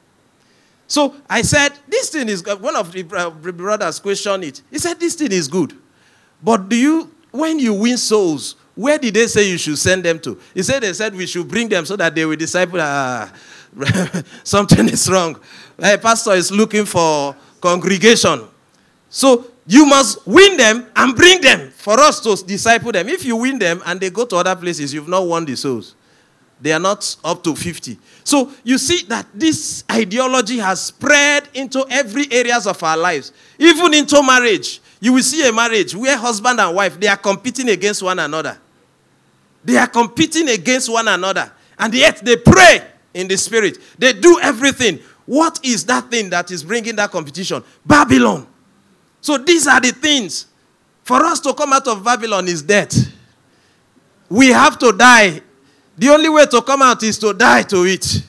So I said, This thing is good. One of the brothers questioned it. He said, This thing is good. But do you, when you win souls, where did they say you should send them to? He said, They said we should bring them so that they will disciple. Ah, [LAUGHS] something is wrong. A pastor is looking for congregation. So you must win them and bring them for us to disciple them. If you win them and they go to other places, you've not won the souls. They are not up to 50. So you see that this ideology has spread into every areas of our lives, even into marriage. You will see a marriage where husband and wife they are competing against one another. They are competing against one another. And yet they pray in the spirit. They do everything. What is that thing that is bringing that competition? Babylon. So these are the things. For us to come out of Babylon is death. We have to die. The only way to come out is to die to it.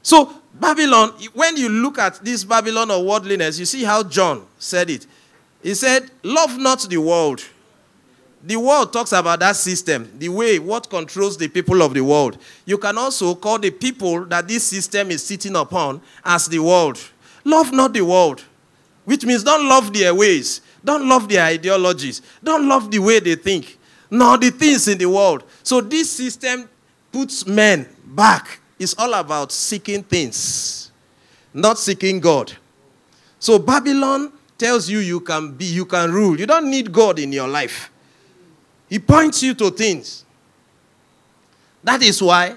So Babylon, when you look at this Babylon of worldliness, you see how John said it. He said, Love not the world. The world talks about that system, the way what controls the people of the world. You can also call the people that this system is sitting upon as the world. Love not the world, which means don't love their ways, don't love their ideologies, don't love the way they think, nor the things in the world. So this system puts men back. It's all about seeking things, not seeking God. So Babylon tells you you can be, you can rule. You don't need God in your life. He points you to things. That is why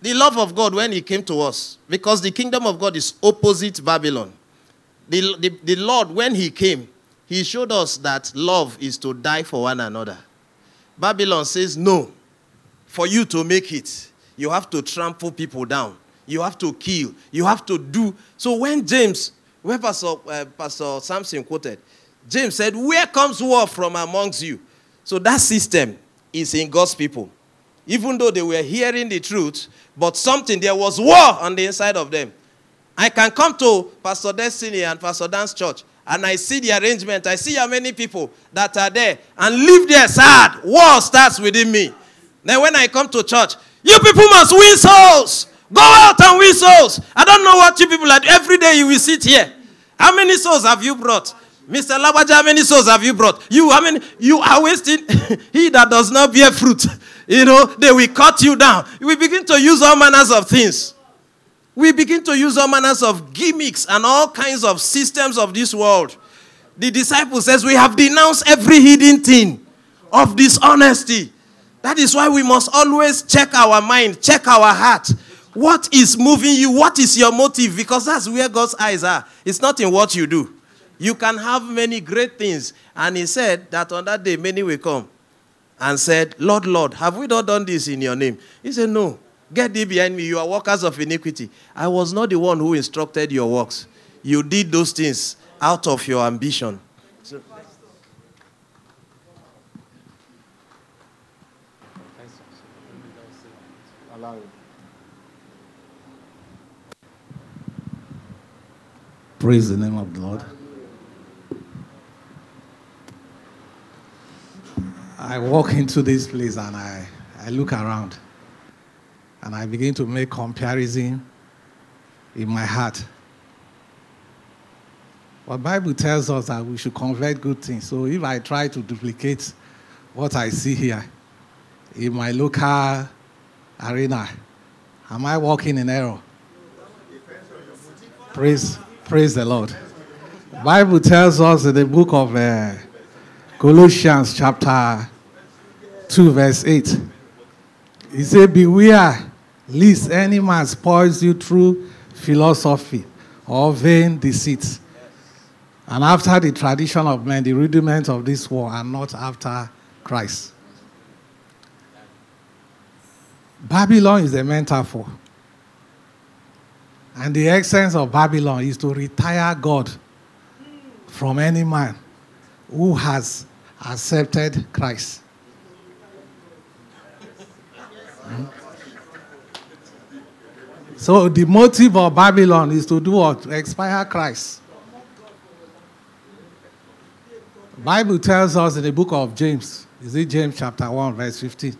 the love of God, when He came to us, because the kingdom of God is opposite Babylon. The, the, the Lord, when He came, He showed us that love is to die for one another. Babylon says, no. For you to make it, you have to trample people down. You have to kill. You have to do. So when James, where Pastor, uh, Pastor Samson quoted, James said, Where comes war from amongst you? So that system is in God's people. Even though they were hearing the truth, but something, there was war on the inside of them. I can come to Pastor Destiny and Pastor Dan's church and I see the arrangement. I see how many people that are there and live there sad. War starts within me. Then when I come to church, you people must win souls. Go out and win souls. I don't know what you people are. Every day you will sit here. How many souls have you brought? Mr. Labaja, how many souls have you brought? You, I mean, You are wasting. [LAUGHS] he that does not bear fruit, you know, they will cut you down. We begin to use all manners of things. We begin to use all manners of gimmicks and all kinds of systems of this world. The disciple says, We have denounced every hidden thing of dishonesty. That is why we must always check our mind, check our heart. What is moving you? What is your motive? Because that's where God's eyes are. It's not in what you do. You can have many great things. And he said that on that day, many will come and said, Lord, Lord, have we not done this in your name? He said, No. Get thee behind me. You are workers of iniquity. I was not the one who instructed your works. You did those things out of your ambition. So, Praise the name of the Lord. I walk into this place and I, I look around and I begin to make comparison in my heart. But Bible tells us that we should convert good things. So if I try to duplicate what I see here in my local arena, am I walking in error? Praise, praise the Lord. Bible tells us in the book of uh, Colossians chapter 2 verse 8. He said, Beware lest any man spoils you through philosophy or vain deceit. And after the tradition of men, the rudiments of this war are not after Christ. Babylon is a metaphor. And the essence of Babylon is to retire God from any man who has accepted Christ. So the motive of Babylon is to do what? To expire Christ. Bible tells us in the book of James, is it James chapter 1, verse 15?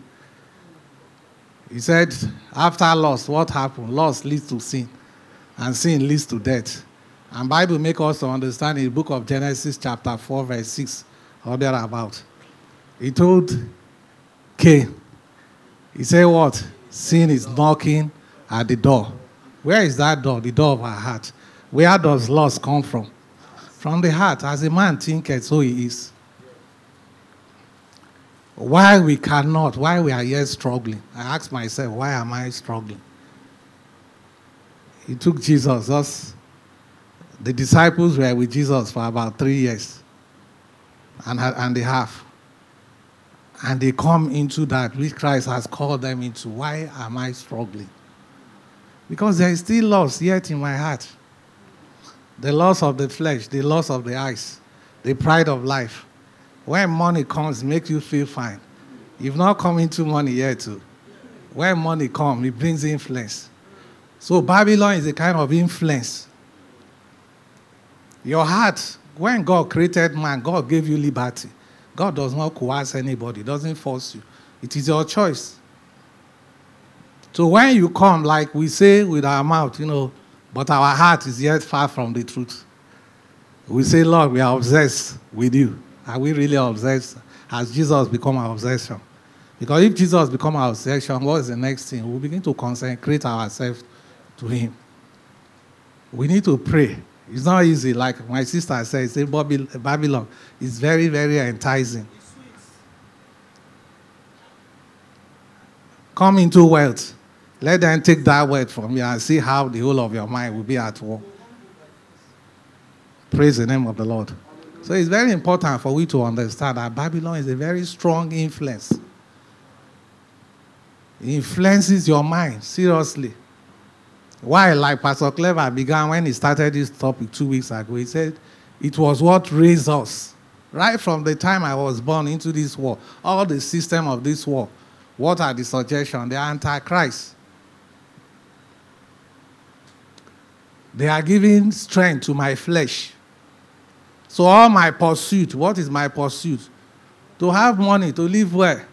He said, after loss, what happened? Loss leads to sin, and sin leads to death. And Bible make us to understand in the book of Genesis chapter 4, verse 6, or thereabout. He told Cain, he said what? Sin is knocking at the door Where is that door? The door of our heart. Where does loss come from? From the heart. As a man thinketh, so he is. Why we cannot, why we are yet struggling. I ask myself, why am I struggling? It took Jesus, us, the disciples were with Jesus for about three years and, and a half. And they come into that which Christ has called them into. Why am I struggling? Because there is still loss yet in my heart. The loss of the flesh, the loss of the eyes, the pride of life. When money comes, makes you feel fine. You've not come into money yet too. When money comes, it brings influence. So Babylon is a kind of influence. Your heart, when God created man, God gave you liberty. God does not coerce anybody, doesn't force you. It is your choice. So when you come, like we say with our mouth, you know, but our heart is yet far from the truth. We say, Lord, we are obsessed with you. Are we really obsessed? Has Jesus become our obsession? Because if Jesus become our obsession, what is the next thing? We begin to consecrate ourselves to Him. We need to pray. It's not easy. Like my sister says, say Babylon is very, very enticing. Come into wealth. Let them take that word from you and see how the whole of your mind will be at war. Praise the name of the Lord. So it's very important for we to understand that Babylon is a very strong influence. It influences your mind, seriously. Why, like Pastor Clever began when he started this topic two weeks ago, he said, it was what raised us. Right from the time I was born into this war, all the system of this war, what are the suggestions? The Antichrist. They are giving strength to my flesh. So all my pursuit, what is my pursuit? To have money, to live where?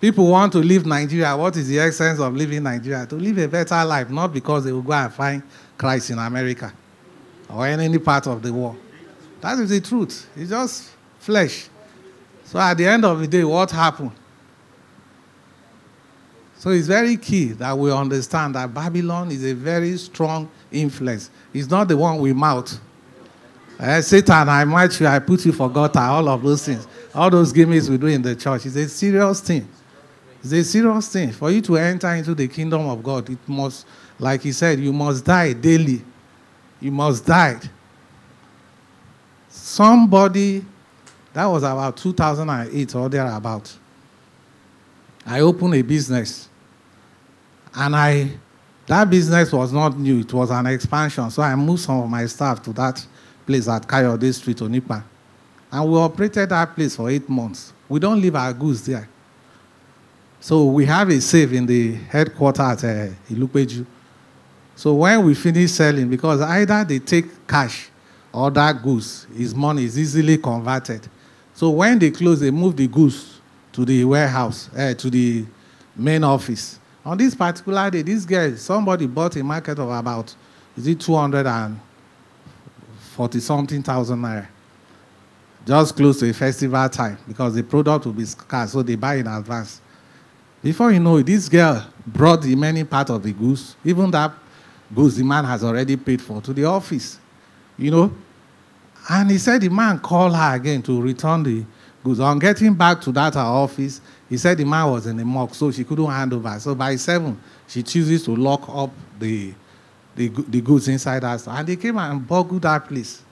People want to leave Nigeria. What is the essence of leaving Nigeria? To live a better life, not because they will go and find Christ in America or in any part of the world. That is the truth. It's just flesh. So at the end of the day, what happened? So it's very key that we understand that Babylon is a very strong influence. It's not the one we mouth. Uh, Satan, I might you, I put you for God, all of those things. All those gimmicks we do in the church. It's a serious thing. It's a serious thing. For you to enter into the kingdom of God, it must, like he said, you must die daily. You must die. Somebody, that was about 2008 or thereabout. I opened a business. And I, that business was not new, it was an expansion. So I moved some of my staff to that place at Kayode Street, Onipa. And we operated that place for eight months. We don't leave our goods there. So we have a safe in the headquarters at uh, Ilupeju. So when we finish selling, because either they take cash or that goose, his money is easily converted. So when they close, they move the goose to the warehouse, uh, to the main office. On this particular day, this guy, somebody bought a market of about, is it 240 something thousand naira. Just close to a festival time because the product will be scarce, so they buy in advance. Before you know it, this girl brought the many part of the goods, even that goods the man has already paid for, to the office. You know? And he said the man called her again to return the goods. On getting back to that her office, he said the man was in the morgue, so she couldn't hand over. So by seven, she chooses to lock up the the, the goods inside us. And they came and burgled that place.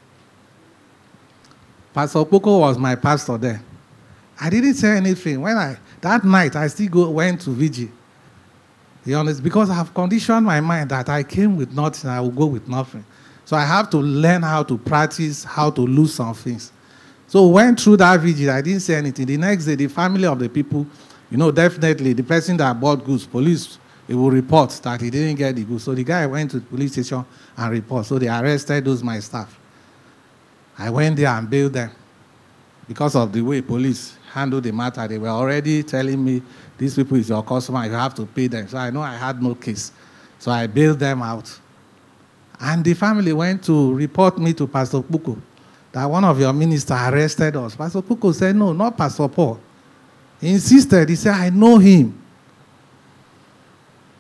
Pastor Poco was my pastor there. I didn't say anything. When I that night I still go went to VG. You honest? Because I have conditioned my mind that I came with nothing, I will go with nothing. So I have to learn how to practice how to lose some things. So went through that vigil, I didn't say anything. The next day, the family of the people, you know, definitely the person that bought goods, police he will report that he didn't get the goods. So the guy went to the police station and report. So they arrested those my staff. I went there and bailed them. Because of the way police handled the matter, they were already telling me, these people is your customer, you have to pay them. So I know I had no case. So I bailed them out. And the family went to report me to Pastor Puko that one of your ministers arrested us. Pastor Puko said, no, not Pastor Paul. He insisted. He said, I know him.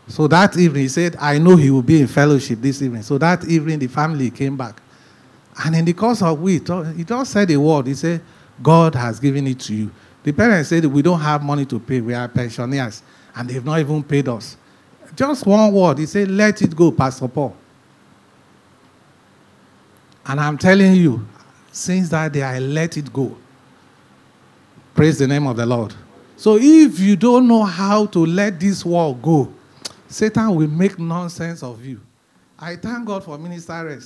So that evening, he said, I know he will be in fellowship this evening. So that evening, the family came back. And in the course of week, he just said a word. He said, God has given it to you. The parents said, We don't have money to pay. We are pensioners. And they've not even paid us. Just one word. He said, Let it go, Pastor Paul. And I'm telling you, since that day, I let it go. Praise the name of the Lord. So if you don't know how to let this world go, Satan will make nonsense of you. I thank God for minister.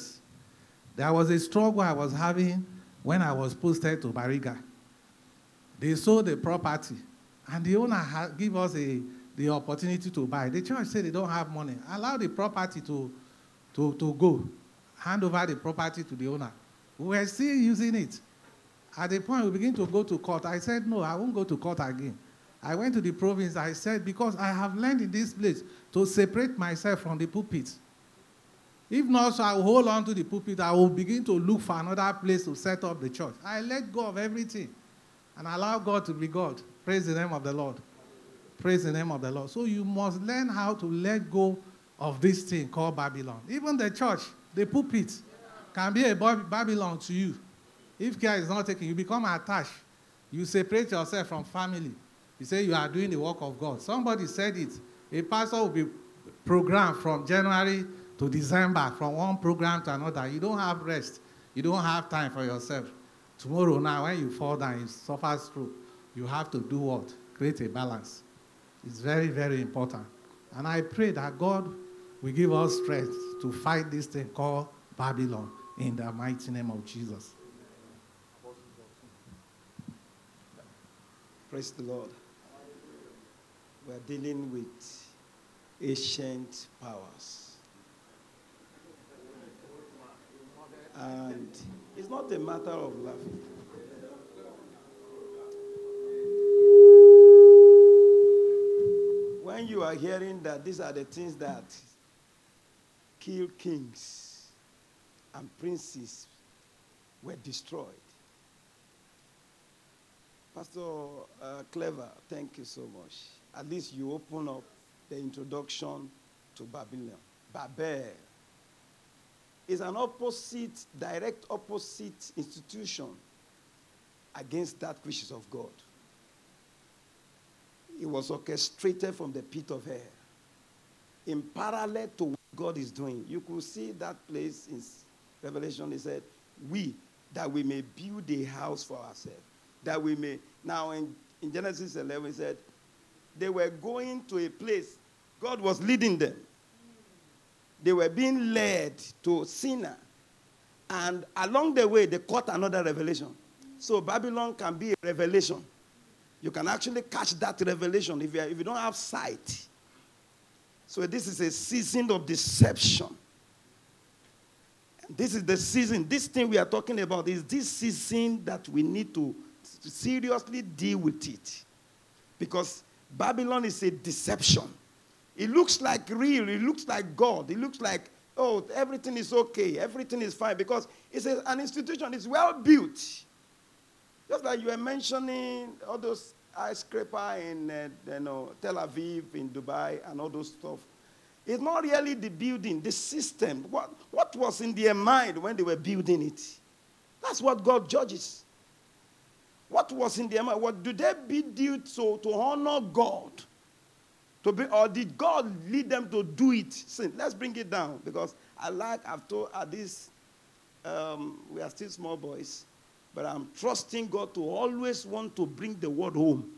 There was a struggle I was having when I was posted to Bariga. They sold the property, and the owner had give us a, the opportunity to buy. The church said they don't have money. Allow the property to, to, to go. Hand over the property to the owner. We were still using it. At the point we begin to go to court, I said, no, I won't go to court again. I went to the province. I said, because I have learned in this place to separate myself from the pulpit. If not, so I will hold on to the pulpit. I will begin to look for another place to set up the church. I let go of everything and allow God to be God. Praise the name of the Lord. Praise the name of the Lord. So you must learn how to let go of this thing called Babylon. Even the church, the pulpit, can be a Babylon to you. If care is not taken, you become attached. You separate yourself from family. You say you are doing the work of God. Somebody said it. A pastor will be programmed from January to December, from one program to another. You don't have rest. You don't have time for yourself. Tomorrow, now, when you fall down, you suffer stroke. You have to do what? Create a balance. It's very, very important. And I pray that God will give us strength to fight this thing called Babylon in the mighty name of Jesus. Praise the Lord we're dealing with ancient powers. And it's not a matter of laughing. When you are hearing that these are the things that kill kings and princes were destroyed. Pastor uh, Clever, thank you so much at least you open up the introduction to Babylon. Babel is an opposite, direct opposite institution against that which is of God. It was orchestrated from the pit of hell in parallel to what God is doing. You could see that place in Revelation. He said, We, that we may build a house for ourselves. That we may. Now, in, in Genesis 11, he said, they were going to a place, God was leading them. They were being led to Sinai. And along the way, they caught another revelation. So Babylon can be a revelation. You can actually catch that revelation if you, if you don't have sight. So this is a season of deception. This is the season. This thing we are talking about is this season that we need to seriously deal with it. Because Babylon is a deception. It looks like real, it looks like God, it looks like, oh, everything is okay, everything is fine because it's a, an institution, it's well built. Just like you were mentioning all those ice scraper in uh, you know, Tel Aviv, in Dubai, and all those stuff. It's not really the building, the system. What, what was in their mind when they were building it? That's what God judges. What was in their mind? What do they build so to honor God? To be, or did God lead them to do it? Sin. Let's bring it down because I like I've told at this um, we are still small boys, but I'm trusting God to always want to bring the word home.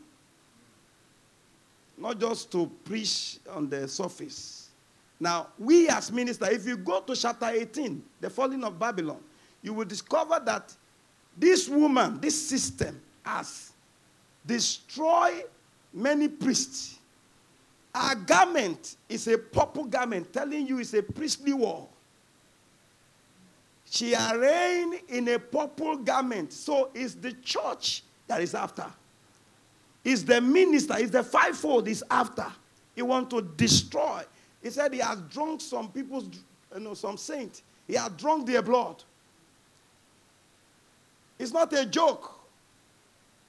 Not just to preach on the surface. Now, we as ministers, if you go to chapter 18, the falling of Babylon, you will discover that this woman, this system, has destroyed many priests. Our garment is a purple garment, telling you it's a priestly wall. She arrayed in a purple garment. So it's the church that is after. It's the minister, it's the fivefold is after. He want to destroy. He said he has drunk some people's, you know, some saints. He has drunk their blood. It's not a joke.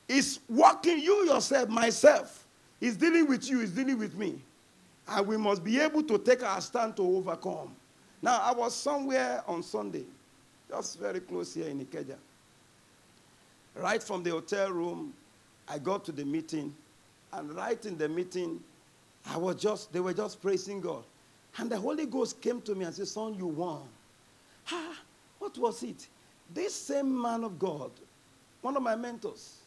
It's working you yourself, myself. He's dealing with you, he's dealing with me. And we must be able to take our stand to overcome. Now, I was somewhere on Sunday, just very close here in Ikeja. Right from the hotel room, I got to the meeting, and right in the meeting, I was just, they were just praising God. And the Holy Ghost came to me and said, Son, you won. Ah, what was it? This same man of God, one of my mentors,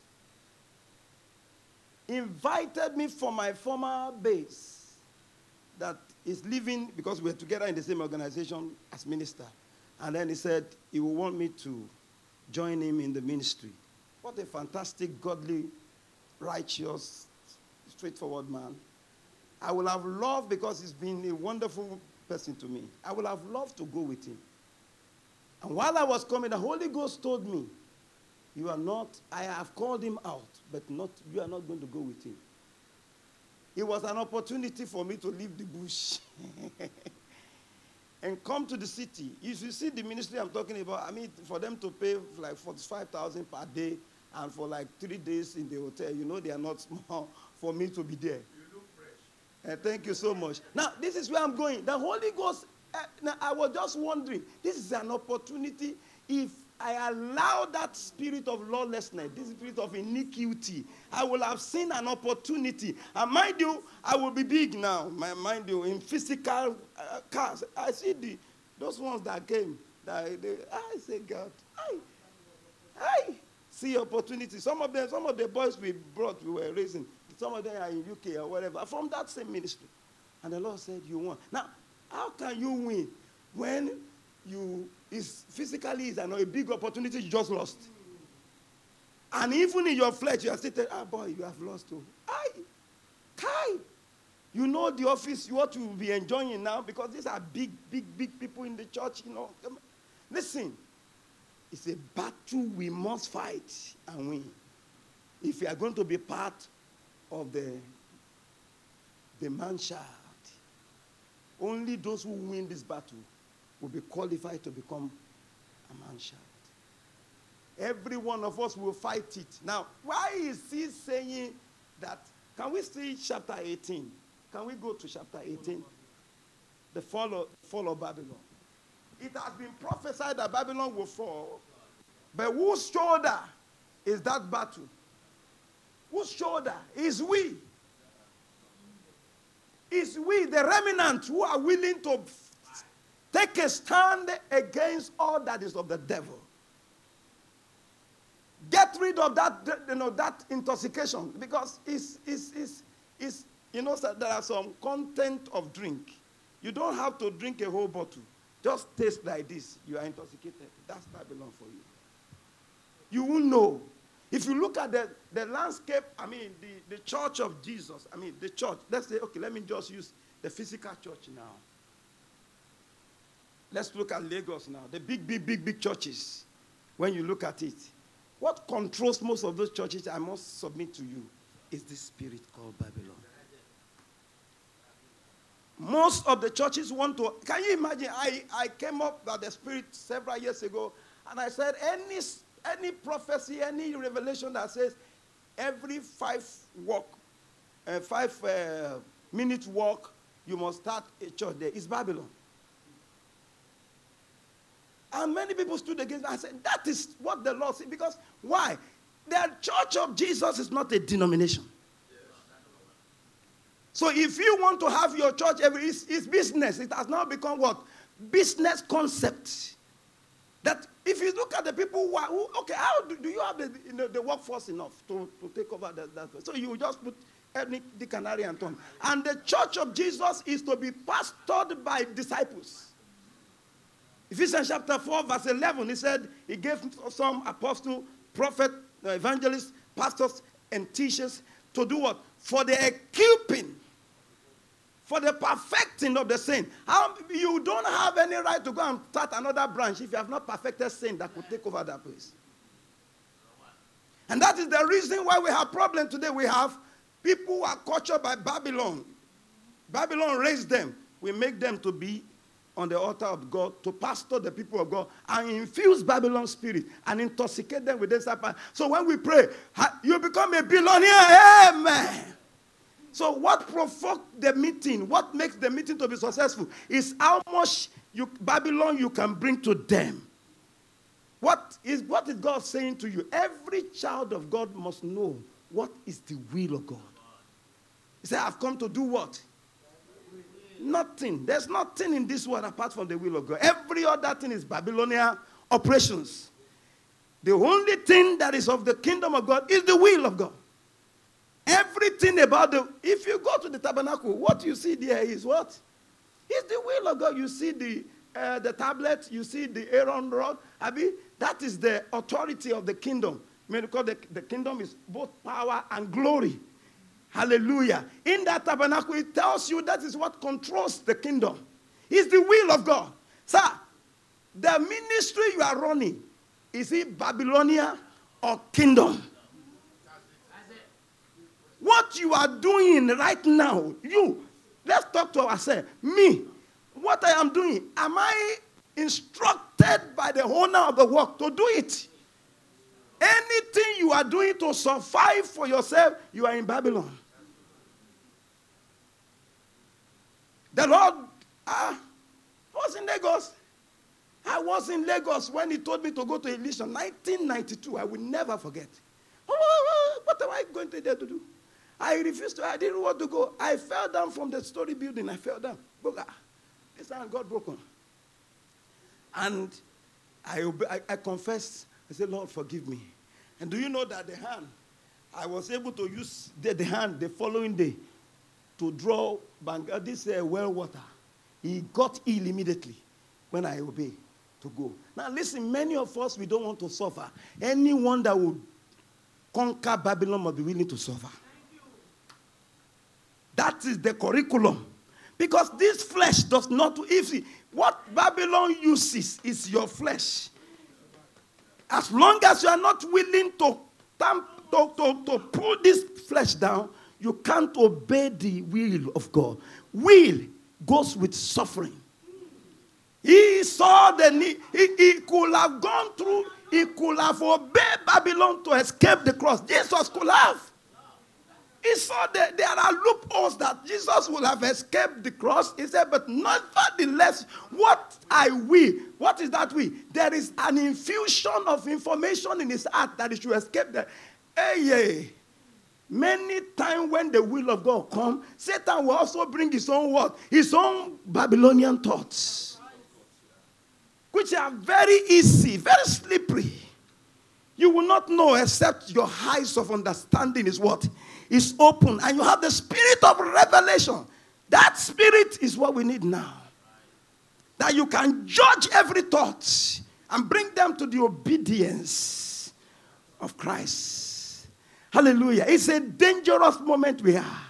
invited me from my former base that is living because we're together in the same organization as minister. And then he said he will want me to join him in the ministry. What a fantastic, godly, righteous, straightforward man. I will have loved, because he's been a wonderful person to me, I will have loved to go with him. And while I was coming, the Holy Ghost told me, You are not, I have called him out, but not, you are not going to go with him. It was an opportunity for me to leave the bush [LAUGHS] and come to the city. If you see the ministry I'm talking about, I mean, for them to pay like 45,000 per day and for like three days in the hotel, you know, they are not [LAUGHS] small for me to be there. You look fresh. Uh, thank you so much. Now, this is where I'm going. The Holy Ghost, uh, now, I was just wondering, this is an opportunity if I allow that spirit of lawlessness, this spirit of iniquity, I will have seen an opportunity. And mind you, I will be big now, mind you, in physical uh, cars. I see the those ones that came. That they, I say, God, I, I see opportunity. Some of them, some of the boys we brought, we were raising. Some of them are in UK or whatever, from that same ministry. And the Lord said, You won. Now, how can you win when you is physically is a big opportunity you just lost. And even in your flesh, you are sitting, ah, boy, you have lost too. Aye, Kai. You know the office, what you will be enjoying now, because these are big, big, big people in the church, you know. Listen, it's a battle we must fight and win. If you are going to be part of the, the man child, only those who win this battle will be qualified to become a man child. Every one of us will fight it. Now, why is he saying that? Can we see chapter 18? Can we go to chapter 18? The fall of, fall of Babylon. It has been prophesied that Babylon will fall. But whose shoulder is that battle? Whose shoulder is we? Is we, the remnant, who are willing to Take a stand against all that is of the devil. Get rid of that, you know, that intoxication because it's, it's, it's, it's you know, there are some content of drink. You don't have to drink a whole bottle. Just taste like this. You are intoxicated. That's Babylon for you. You will know. If you look at the, the landscape, I mean, the, the church of Jesus, I mean, the church, let's say, okay, let me just use the physical church now. Let's look at Lagos now. The big, big, big, big churches. When you look at it, what controls most of those churches, I must submit to you, is this spirit called Babylon. Most of the churches want to. Can you imagine? I, I came up with the spirit several years ago, and I said, any, any prophecy, any revelation that says every five walk, uh, five uh, minute walk, you must start a church there is Babylon. And many people stood against me. I said, that is what the Lord said. Because why? The church of Jesus is not a denomination. So if you want to have your church, it's, it's business. It has now become what? Business concept. That if you look at the people who are, who, okay, how do, do you have the, you know, the workforce enough to, to take over that, that? So you just put any the canary and Tom. And the church of Jesus is to be pastored by disciples. Ephesians chapter 4, verse 11, he said he gave some apostle, prophet, uh, evangelists, pastors, and teachers to do what? For the equipping, for the perfecting of the saint. How, you don't have any right to go and start another branch if you have not perfected saint that could take over that place. And that is the reason why we have problem today. We have people who are cultured by Babylon. Babylon raised them. We make them to be on the altar of God to pastor the people of God and infuse Babylon spirit and intoxicate them with this. So when we pray, you become a billionaire. Amen. So, what provoked the meeting, what makes the meeting to be successful, is how much you, Babylon you can bring to them. What is, what is God saying to you? Every child of God must know what is the will of God. He said, I've come to do what? Nothing. There's nothing in this world apart from the will of God. Every other thing is Babylonian operations. The only thing that is of the kingdom of God is the will of God. Everything about the, if you go to the tabernacle, what you see there is what? It's the will of God. You see the, uh, the tablet, you see the Aaron rod. Mean, that is the authority of the kingdom. I because the, the kingdom is both power and glory. Hallelujah. In that tabernacle, it tells you that is what controls the kingdom. It's the will of God. Sir, the ministry you are running, is it Babylonia or kingdom? What you are doing right now, you, let's talk to ourselves. Me, what I am doing, am I instructed by the owner of the work to do it? Anything you are doing to survive for yourself, you are in Babylon. The Lord, ah, was in Lagos. I was in Lagos when he told me to go to Ilesha, 1992. I will never forget. What am I going to there to do? I refused to. I didn't want to go. I fell down from the story building. I fell down. This hand got broken. And I, I, I confessed. I said, Lord, forgive me. And do you know that the hand, I was able to use the, the hand the following day to draw uh, this uh, well water. He got ill immediately when I obeyed to go. Now, listen, many of us, we don't want to suffer. Anyone that will conquer Babylon must be willing to suffer. That is the curriculum. Because this flesh does not, if what Babylon uses is your flesh. As long as you are not willing to, to, to, to pull this flesh down, you can't obey the will of God. Will goes with suffering. He saw the need. He, he could have gone through, he could have obeyed Babylon to escape the cross. Jesus could have. He saw that there are loopholes that Jesus would have escaped the cross. He said, But nevertheless, what I will, what is that will? There is an infusion of information in his heart that he should escape the. Hey, yeah. Many times when the will of God come, Satan will also bring his own what? His own Babylonian thoughts. Which are very easy, very slippery. You will not know except your eyes of understanding is what? Is open. And you have the spirit of revelation. That spirit is what we need now. That you can judge every thought and bring them to the obedience of Christ. Hallelujah. It's a dangerous moment we are.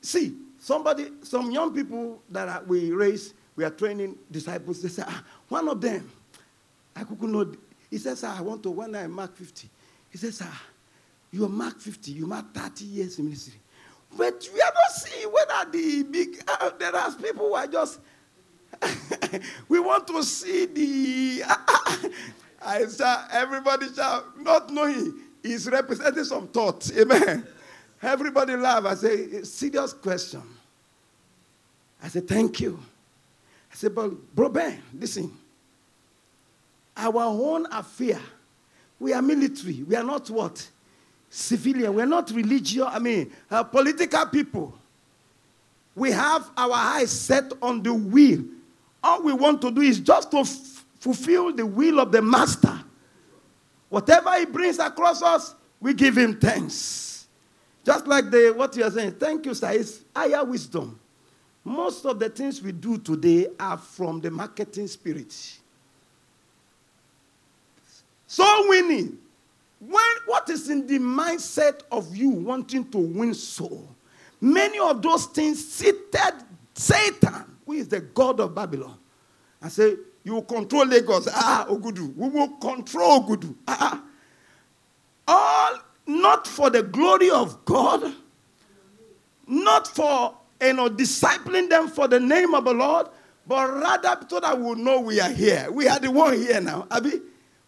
See, somebody, some young people that are, we raise, we are training disciples. They say, ah, one of them, I couldn't know he says, I want to, when I mark 50, he says, sir, you mark 50, you mark 30 years in ministry. But we are not seeing whether the big, uh, there are people who are just, [LAUGHS] we want to see the, [LAUGHS] I say, everybody shall not knowing is representing some thoughts. Amen. Everybody laugh. I say, serious question. I say, thank you. I say, but bro Ben, listen our own affair. We are military. We are not what? Civilian. We are not religious. I mean, uh, political people. We have our eyes set on the will. All we want to do is just to f- fulfill the will of the master. Whatever he brings across us, we give him thanks. Just like the what you are saying, thank you, sir. It's higher wisdom. Most of the things we do today are from the marketing spirit. So winning. When, what is in the mindset of you wanting to win soul? Many of those things seated Satan, who is the God of Babylon, and say, You will control Lagos. Ah, Ogudu. We will control Ogudu. Ah, all not for the glory of God, not for you know discipling them for the name of the Lord, but rather so that we know we are here. We are the one here now. Abi.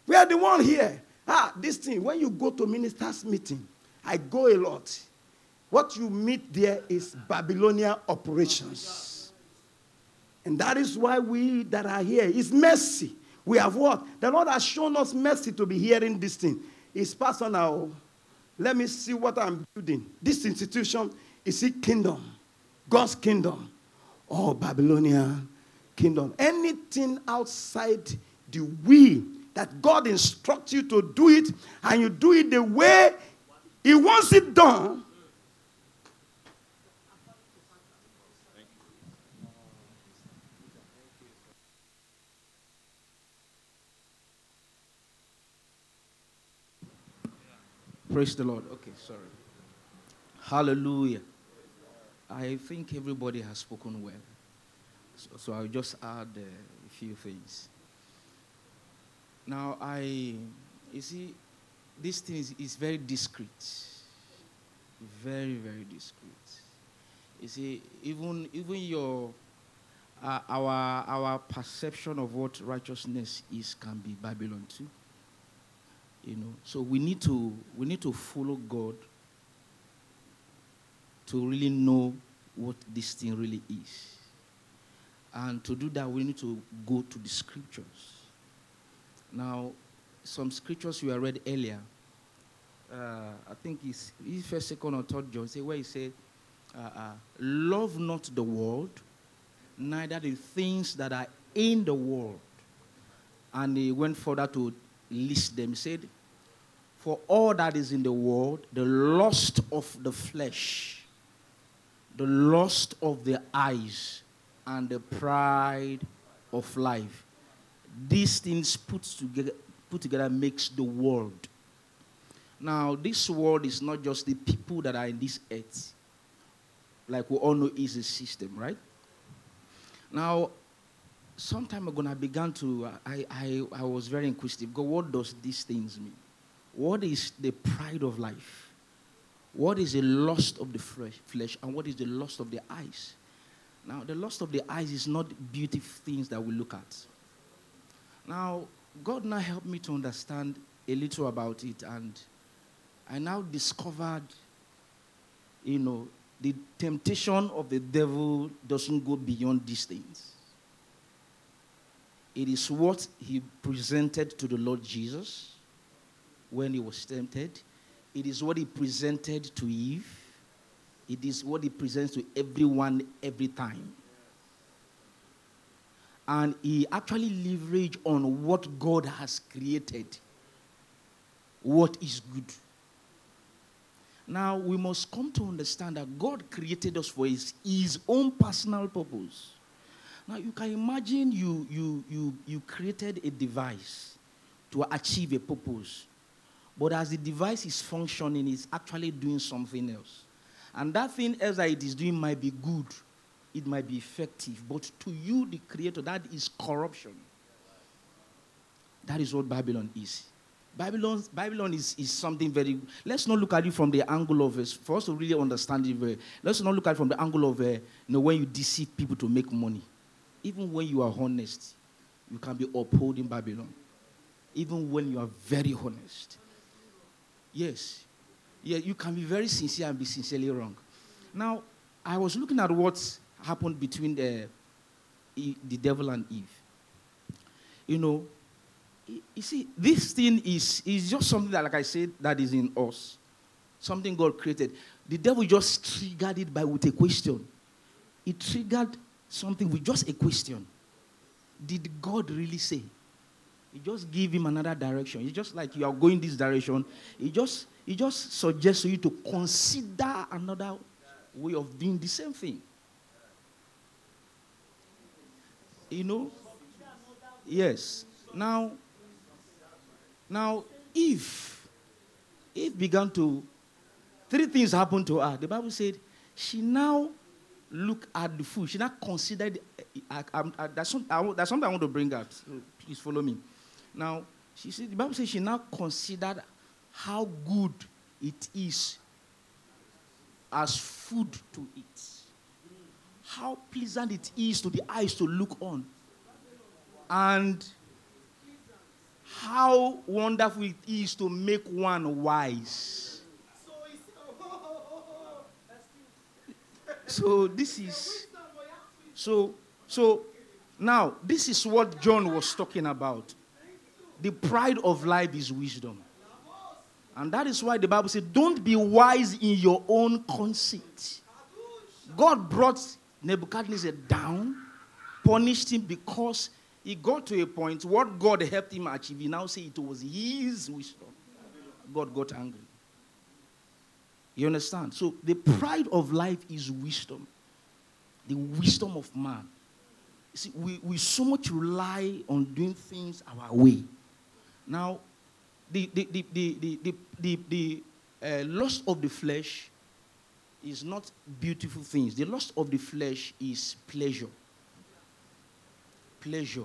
We are the one here. Ah, this thing, when you go to ministers' meeting, I go a lot. what you meet there is Babylonian operations. And that is why we that are here is mercy. We have what? The Lord has shown us mercy to be hearing this thing. It's personal. Let me see what I'm building. This institution is a kingdom, God's kingdom, or Babylonian kingdom. Anything outside the will that God instructs you to do it, and you do it the way He wants it done, Praise the Lord. Okay, sorry. Hallelujah. I think everybody has spoken well. So, so I'll just add uh, a few things. Now, I, you see, this thing is, is very discreet. Very, very discreet. You see, even, even your, uh, our, our perception of what righteousness is can be Babylon too. You know, so we need to we need to follow God to really know what this thing really is. And to do that, we need to go to the scriptures. Now, some scriptures we read earlier, uh, I think it's, it's first, second, or third John, say where he said, uh, uh, "Love not the world, neither the things that are in the world." And he went further to list them. He said, "For all that is in the world, the lust of the flesh, the lust of the eyes, and the pride of life. These things put together, put together makes the world. Now, this world is not just the people that are in this earth. Like we all know is a system, right? Now, some time ago, I began to, uh, I, I, I was very inquisitive. God, what does these things mean? What is the pride of life? What is the lust of the flesh, and what is the lust of the eyes? Now, the lust of the eyes is not beautiful things that we look at. Now, God now helped me to understand a little about it, and I now discovered, you know, the temptation of the devil doesn't go beyond these things. It is what he presented to the Lord Jesus when he was tempted. It is what he presented to Eve. It is what he presents to everyone every time. And he actually leverage on what God has created, what is good. Now we must come to understand that God created us for his, his own personal purpose. Now you can imagine you, you, you, you created a device to achieve a purpose. But as the device is functioning, it's actually doing something else. And that thing else that it is doing might be good, it might be effective. But to you, the creator, that is corruption. That is what Babylon is. Babylon, Babylon is, is something very. Let's not look at it from the angle of it. For us to really understand it, very, let's not look at it from the angle of uh, you know, when you deceive people to make money. Even when you are honest, you can be upholding Babylon. Even when you are very honest. Yes. Yeah, you can be very sincere and be sincerely wrong. Now, I was looking at what happened between the, the devil and Eve. You know, you see, this thing is, is just something that, like I said, that is in us. Something God created. The devil just triggered it by with a question. He triggered something with just a question. Did God really say? He just give him another direction. It's just like you are going this direction. It just he just suggests you to consider another way of doing the same thing. You know? Yes. Now, now if Eve began to three things happened to her. The Bible said she now looked at the food. She now considered. That's, some, that's something I want to bring up. So please follow me. Now, she said, the Bible says she now considered how good it is as food to eat. How pleasant it is to the eyes to look on. And how wonderful it is to make one wise. So this is so so now this is what John was talking about. The pride of life is wisdom. And that is why the Bible said, Don't be wise in your own conceit. God brought Nebuchadnezzar down, punished him because he got to a point, what God helped him achieve, he now say it was his wisdom. God got angry. You understand? So the pride of life is wisdom. The wisdom of man. You see, we, we so much rely on doing things our way. Now, the, the, the, the, the, the, the uh, lust of the flesh is not beautiful things. The lust of the flesh is pleasure. Pleasure.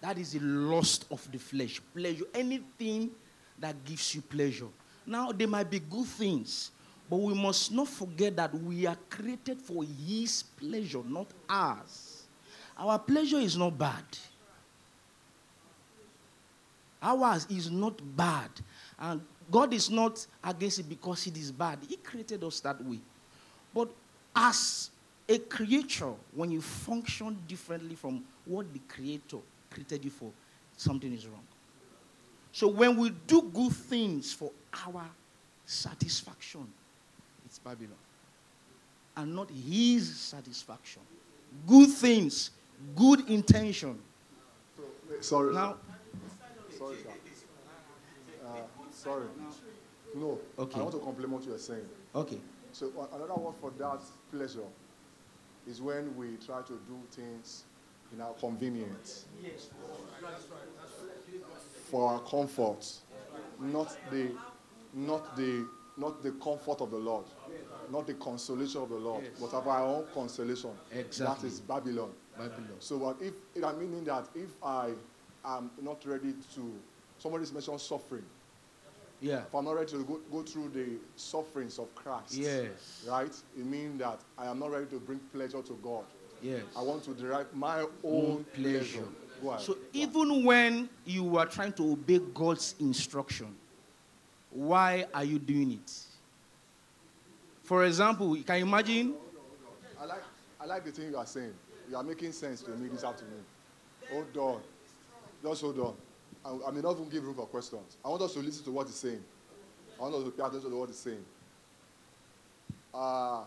That is the lust of the flesh. Pleasure. Anything that gives you pleasure. Now, they might be good things, but we must not forget that we are created for His pleasure, not ours. Our pleasure is not bad. Ours is not bad. And God is not against it because it is bad. He created us that way. But as a creature, when you function differently from what the Creator created you for, something is wrong. So when we do good things for our satisfaction, it's Babylon. And not his satisfaction. Good things, good intention. Sorry. Now, Sorry, sir. Uh, sorry. No. Okay. I want to compliment what you are saying. okay. So another word for that pleasure is when we try to do things in our convenience. yes. For our comfort, not the, not the, not the comfort of the Lord, not the consolation of the Lord, but of our own consolation. Exactly. That is Babylon. Babylon. So what if it I meaning that if I am not ready to somebody's mentioned suffering. Yeah. If I'm not ready to go, go through the sufferings of Christ. Yes. Right? It means that I am not ready to bring pleasure to God. Yes. I want to derive my own pleasure. pleasure. So even when you are trying to obey God's instruction, why are you doing it? For example, can you can imagine I like, I like the thing you are saying. You are making sense to me this afternoon. Hold on. Just hold on. I, I may not even give room for questions. I want us to listen to what he's saying. I want us to pay attention to what he's saying. Uh,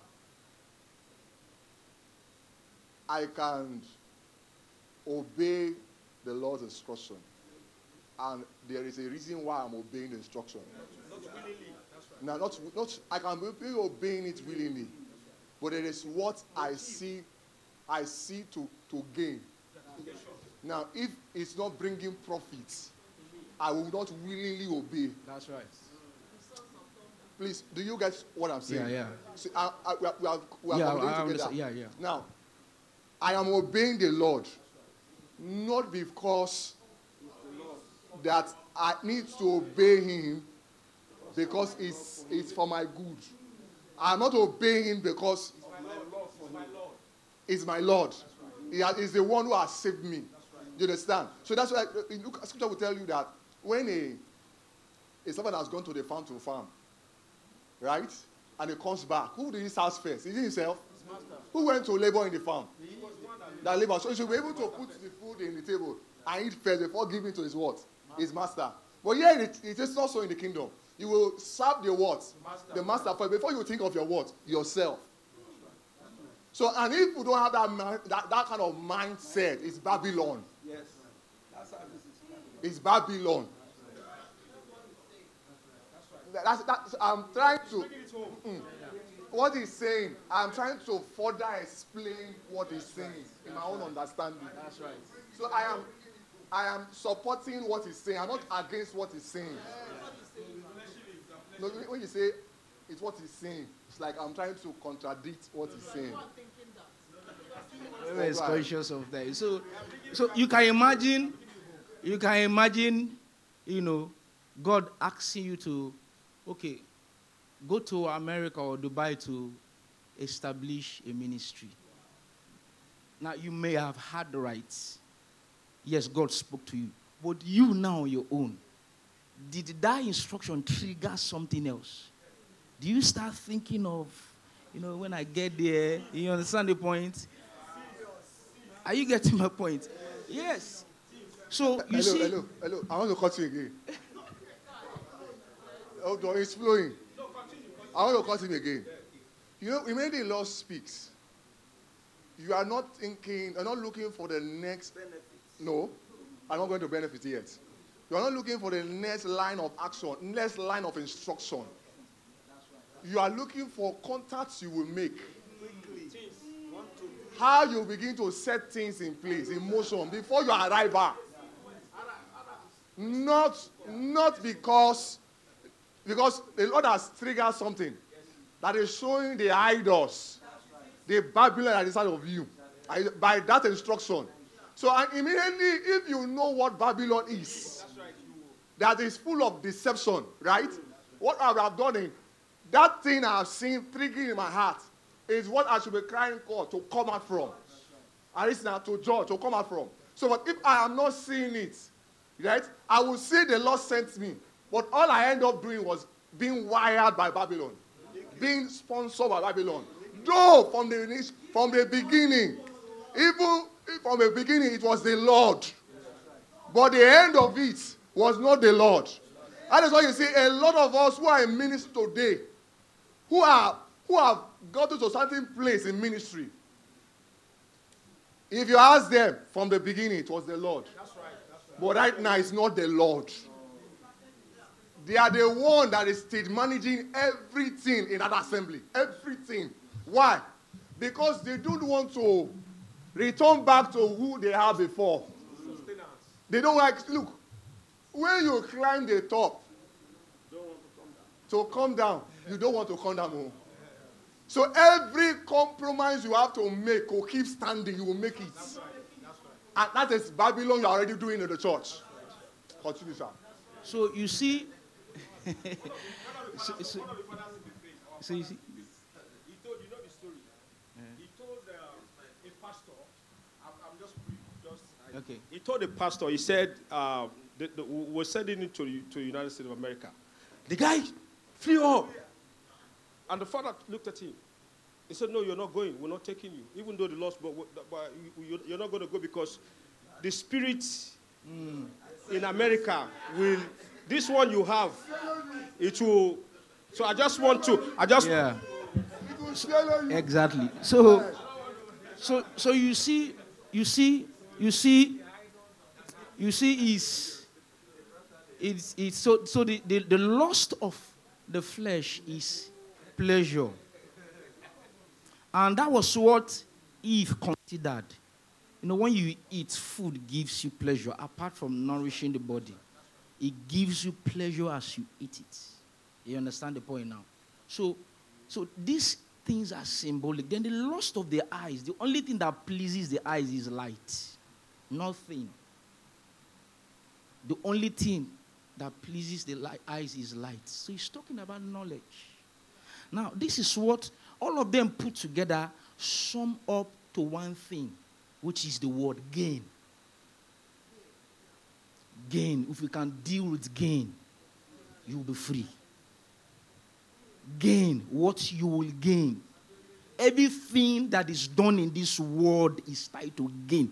I can obey the Lord's instruction. And there is a reason why I'm obeying the instruction. Not willingly. Now, not, not, I can be obeying it willingly, but it is what I see, I see to, to gain. Now, if it's not bringing profits, I will not willingly obey. That's right. Please, do you get what I'm saying? Yeah, yeah. See, I, I, we are, we are, we are Yeah, communicating I together. understand. Yeah, yeah. Now, I am obeying the Lord, not because that I need to obey Him because it's, it's for my good. I'm not obeying Him because it's my Lord. It's my Lord. He has- He's the one who has saved me. You understand? So that's why uh, in Luke, scripture will tell you that when a, a servant has gone to the farm to farm, right? And he comes back, who did he serve first? Is it himself? Who went to labor in the farm? That labor. So he should be able to put the food in the table and eat first before giving to his what? His master. But here it, it is also in the kingdom. You will serve the what? The master first before you think of your what? Yourself. So, and if you don't have that, that, that kind of mindset, it's Babylon. Yes. That's how this is. It's Babylon. That's, that's, I'm trying to. Mm. What he's saying, I'm trying to further explain what he's saying in my own understanding. That's right. So I am, I am supporting what he's saying. I'm not against what he's saying. No, when you say it's what he's saying, it's like I'm trying to contradict what he's saying. Very Alright. conscious of that. So, so you can imagine, you can imagine, you know, God asking you to, okay, go to America or Dubai to establish a ministry. Now you may have had the rights. Yes, God spoke to you, but you now your own. Did that instruction trigger something else? Do you start thinking of You know, when I get there, you understand the point? Are you getting my point? Yes. So you hello, see, hello, hello. I want to cut you again. Oh, Hold on, it's flowing. I want to cut him again. You know, immediately the Lord speaks. You are not thinking, you're not looking for the next benefit. No, I'm not going to benefit yet. You are not looking for the next line of action, next line of instruction. You are looking for contacts you will make. How you begin to set things in place, in motion, before you arrive back. Not, not because, because the Lord has triggered something that is showing the idols, the Babylon that is inside of you, by that instruction. So and immediately, if you know what Babylon is, that is full of deception, right? What I have done in that thing I have seen triggering in my heart is what I should be crying for to come out from. It's now to judge, to come out from. So, but if I am not seeing it, right, I will say the Lord sent me. But all I end up doing was being wired by Babylon, being sponsored by Babylon. Though from the from the beginning, even from the beginning it was the Lord, but the end of it was not the Lord. That is why you see a lot of us who are in ministry today, who are who have got to a certain place in ministry. If you ask them from the beginning, it was the Lord. But right now, it's not the Lord. They are the one that is state managing everything in that assembly. Everything. Why? Because they don't want to return back to who they are before. They don't like, look, when you climb the top to come down, you don't want to come down more. So every compromise you have to make or keep standing, you will make it. And that is Babylon you're already doing in the church. Continue, sir. so you see, [LAUGHS] so, so, so you see, He told, you know the story. He told uh, a pastor, I'm, I'm just, just okay. He told the pastor, he said, uh, the, the, we we're sending it to, the- to the United States of America. The guy flew up. And the father looked at him. He said, No, you're not going. We're not taking you. Even though the lost, but, but you- you- you're not going to go because the spirit mm, in America will, this one you have, it will. So I just want to, I just, Yeah. Exactly. So, so, so you see, you see, you see, you see, is it's, it's so so the, the the lust of the flesh is pleasure, and that was what Eve considered. You know, when you eat, food gives you pleasure. Apart from nourishing the body, it gives you pleasure as you eat it. You understand the point now? So, so these things are symbolic. Then the lust of the eyes, the only thing that pleases the eyes is light. Nothing. The only thing that pleases the eyes is light. So he's talking about knowledge. Now, this is what all of them put together sum up to one thing, which is the word gain. Gain. If you can deal with gain, you will be free. Gain what you will gain. Everything that is done in this world is tied to gain.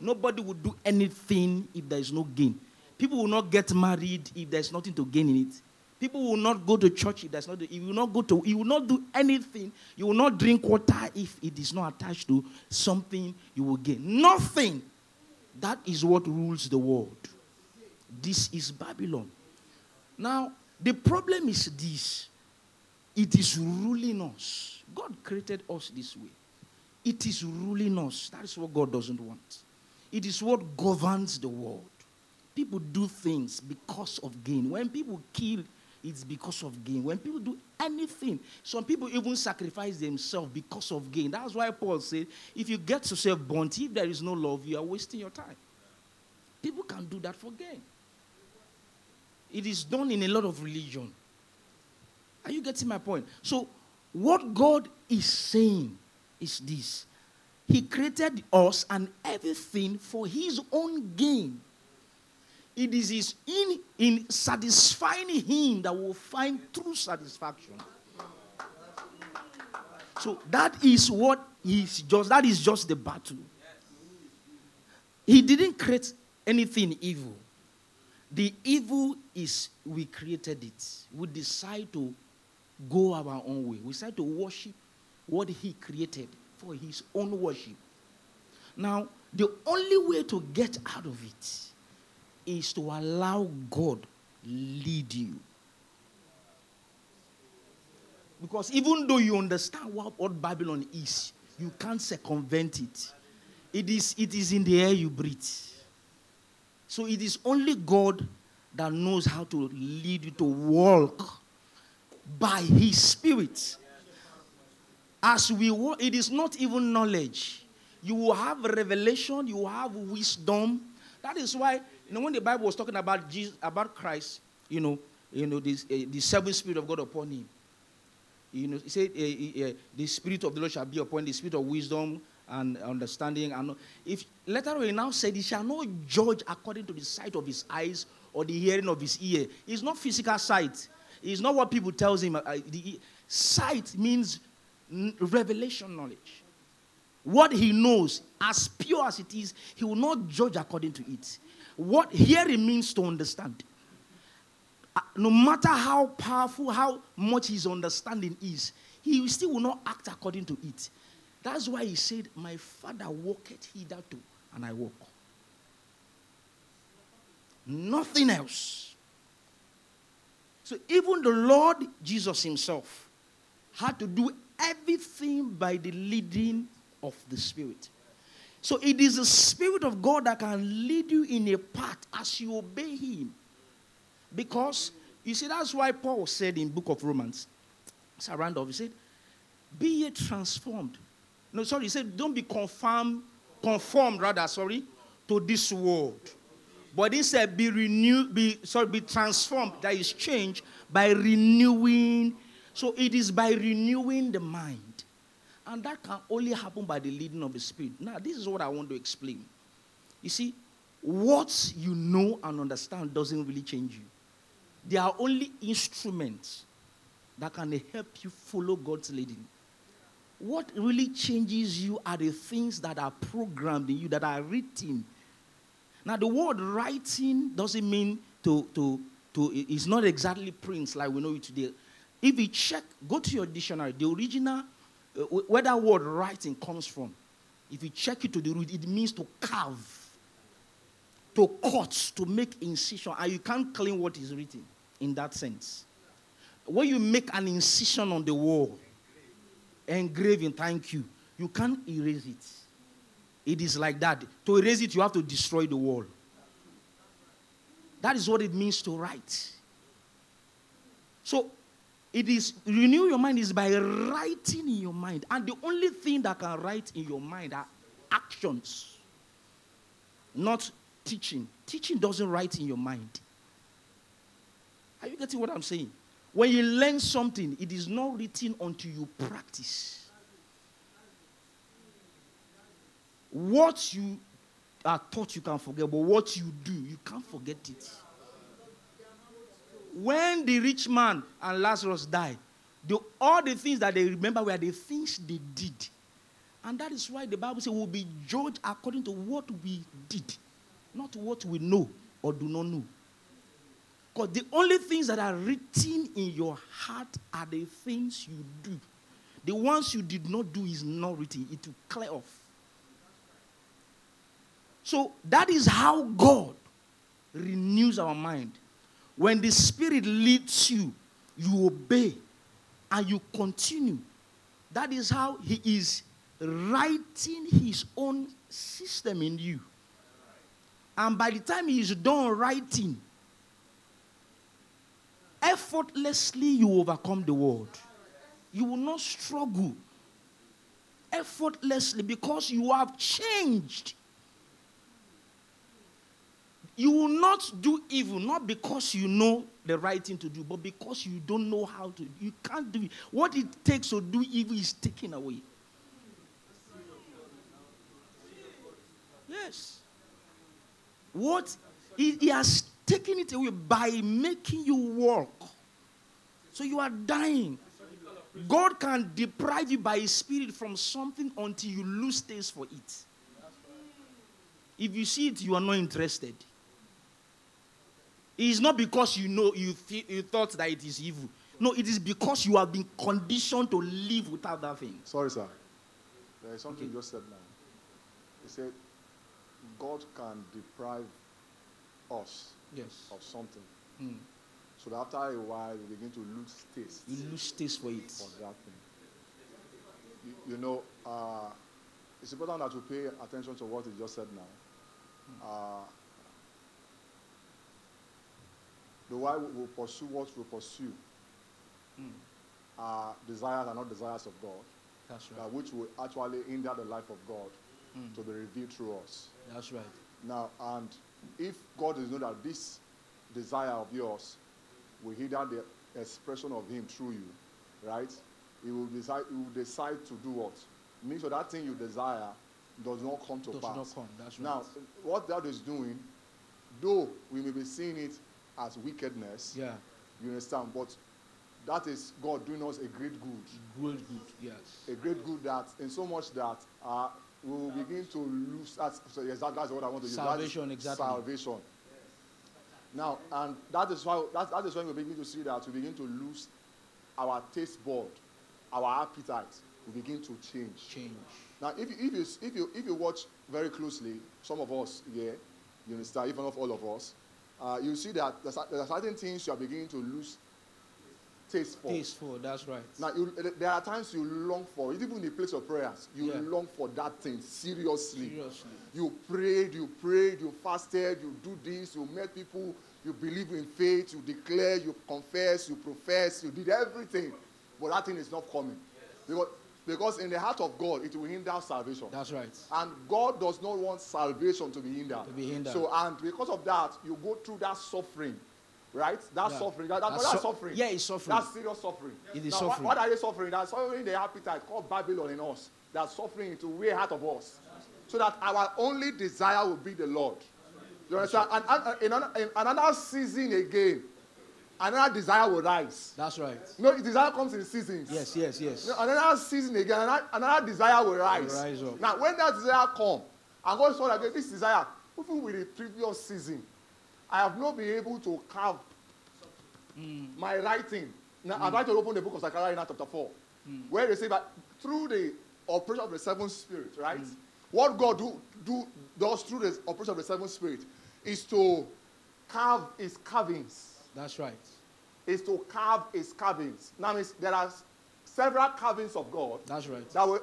Nobody will do anything if there is no gain. People will not get married if there's nothing to gain in it. People will not go to church if there's not. You will not go to. You will not do anything. You will not drink water if it is not attached to something you will gain. Nothing. That is what rules the world. This is Babylon. Now the problem is this: it is ruling us. God created us this way. It is ruling us. That is what God doesn't want. It is what governs the world. People do things because of gain. When people kill, it's because of gain. When people do anything, some people even sacrifice themselves because of gain. That's why Paul said, if you get yourself burnt, if there is no love, you are wasting your time. People can do that for gain. It is done in a lot of religion. Are you getting my point? So, what God is saying is this He created us and everything for His own gain. It is in, in satisfying Him that will find true satisfaction. So that is what is just that is just the battle. He didn't create anything evil. The evil is we created it. We decide to go our own way. We decide to worship what he created for his own worship. Now, the only way to get out of it is to allow God lead you. Because even though you understand what, what Babylon is, you can't circumvent it. It is, it is in the air you breathe. So it is only God that knows how to lead you to walk by His Spirit. As we walk, it is not even knowledge. You will have revelation, you will have wisdom. That is why, you know, when the Bible was talking about Jesus, about Christ, you know, you know, this, uh, the seven spirit of God upon him. You know, he said, uh, uh, the spirit of the Lord shall be upon the spirit of wisdom and understanding. And if later on he now said, he shall not judge according to the sight of his eyes or the hearing of his ear. It's not physical sight. It's not what people tells him. The sight means revelation knowledge. What he knows, as pure as it is, he will not judge according to it. What hearing means to understand. Uh, no matter how powerful, how much his understanding is, he still will not act according to it. That's why he said, My father walketh hitherto, and I walk. Nothing else. So even the Lord Jesus himself had to do everything by the leading of the Spirit. So it is the Spirit of God that can lead you in a path as you obey Him. Because you see, that's why Paul said in Book of Romans, it's around off, he said, Be ye transformed. No, sorry, he said, Don't be conformed, conformed rather, sorry, to this world. But he said, Be renewed, be sorry, be transformed, that is changed by renewing. So it is by renewing the mind. And that can only happen by the leading of the Spirit. Now, this is what I want to explain. You see, what you know and understand doesn't really change you. They are only instruments that can help you follow God's leading. What really changes you are the things that are programmed in you, that are written. Now, the word writing doesn't mean to, to, to it's not exactly prints like we know it today. If you check, go to your dictionary, the original Uh, where that word writing comes from, if you check it to the root, it means to carve, to cut, to make incision, and you can't claim what is written in that sense. When you make an incision on the wall, engraving, thank you, you can't erase it. It is like that. To erase it, you have to destroy the wall. That is what it means to write. So it is renew your mind is by writing in your mind. And the only thing that can write in your mind are actions, not teaching. Teaching doesn't write in your mind. Are you getting what I'm saying? When you learn something, it is not written until you practice. What you are taught you can forget, but what you do, you can't forget it when the rich man and Lazarus died, the, all the things that they remember were the things they did. And that is why the Bible says we'll be judged according to what we did, not what we know or do not know. Because the only things that are written in your heart are the things you do. The ones you did not do is not written, it will clear off. So that is how God renews our mind. When the Spirit leads you, you obey and you continue. That is how He is writing His own system in you. And by the time He is done writing, effortlessly you overcome the world. You will not struggle effortlessly because you have changed. You will not do evil, not because you know the right thing to do, but because you don't know how to. You can't do it. What it takes to do evil is taken away. Yes. What? He, he has taken it away by making you walk. So you are dying. God can deprive you by His Spirit from something until you lose taste for it. If you see it, you are not interested. It is not because you know you, you thought that it is evil. No, it is because you have been conditioned to live without that thing. Sorry, sir. There is something you just said now. He said, God can deprive us Yes. of something. Mm. So that after a while, we begin to lose taste You lose taste for it. for that thing. You, you know, uh, it's important that you pay attention to what he just said now. Uh, the why we will pursue what we pursue Mm. are desires are not desires of God, That's right. which will actually hinder the life of God Mm. to be revealed through us. That's right. Now, and if God is not that this desire of yours will hinder the expression of Him through you, right? He will decide. He will decide to do what? Make sure that thing you desire does not come to Does pass. not come. That's right. Now, what that is doing, though we may be seeing it as wickedness, yeah. you understand, but that is God doing us a great good Good, good. Yes. a great good that in so much that uh, we will begin to lose that's, so yes, that, that's what I want to use. That is Salvation, exactly. Salvation. Now, and that is why that, that is when we begin to see that we begin to lose our taste bud, our appetite. We begin to change. Change. Now, if you, if you if you if you watch very closely, some of us here, you understand, even of all of us, uh, you see that there are certain things you are beginning to lose taste for. Tasteful. That's right. Now, you, there are times you long for it, even in the place of prayers. You Yeah. long for that thing seriously. Seriously. You prayed, you prayed, you fasted, you do this, you met people, you believe in faith, you declare, you confess, you profess, you did everything. But that thing is not coming. Because, because in the heart of God, it will hinder salvation. That's right. And God does not want salvation to be hindered. To be hindered. So, and because of that, you go through that suffering, right? That Yeah. suffering. That, that, That's that's su- suffering. yeah, it's suffering. That's serious suffering. It is now, what- suffering. What, are you suffering? That's suffering the appetite called Babylon in us. That suffering into way out of us. So that our only desire will be the Lord. You understand? And, and, another, in another season again, another desire will rise. That's right. You know, desire comes in seasons. Yes, yes, yes. You know, another season again, another, another desire will rise. Will rise up. Now, when that desire come, I go and God saw that okay, this desire, even with the previous season, I have not been able to carve Mm. my writing. Now, I'd like to open the book of Zechariah in chapter 4, Mm. where they say that through the operation of the seventh spirit, right? Mm. What God do, do does through the operation of the seventh spirit is to carve his carvings That's right. is to carve his carvings. Now, means there are several carvings of God That's right. that will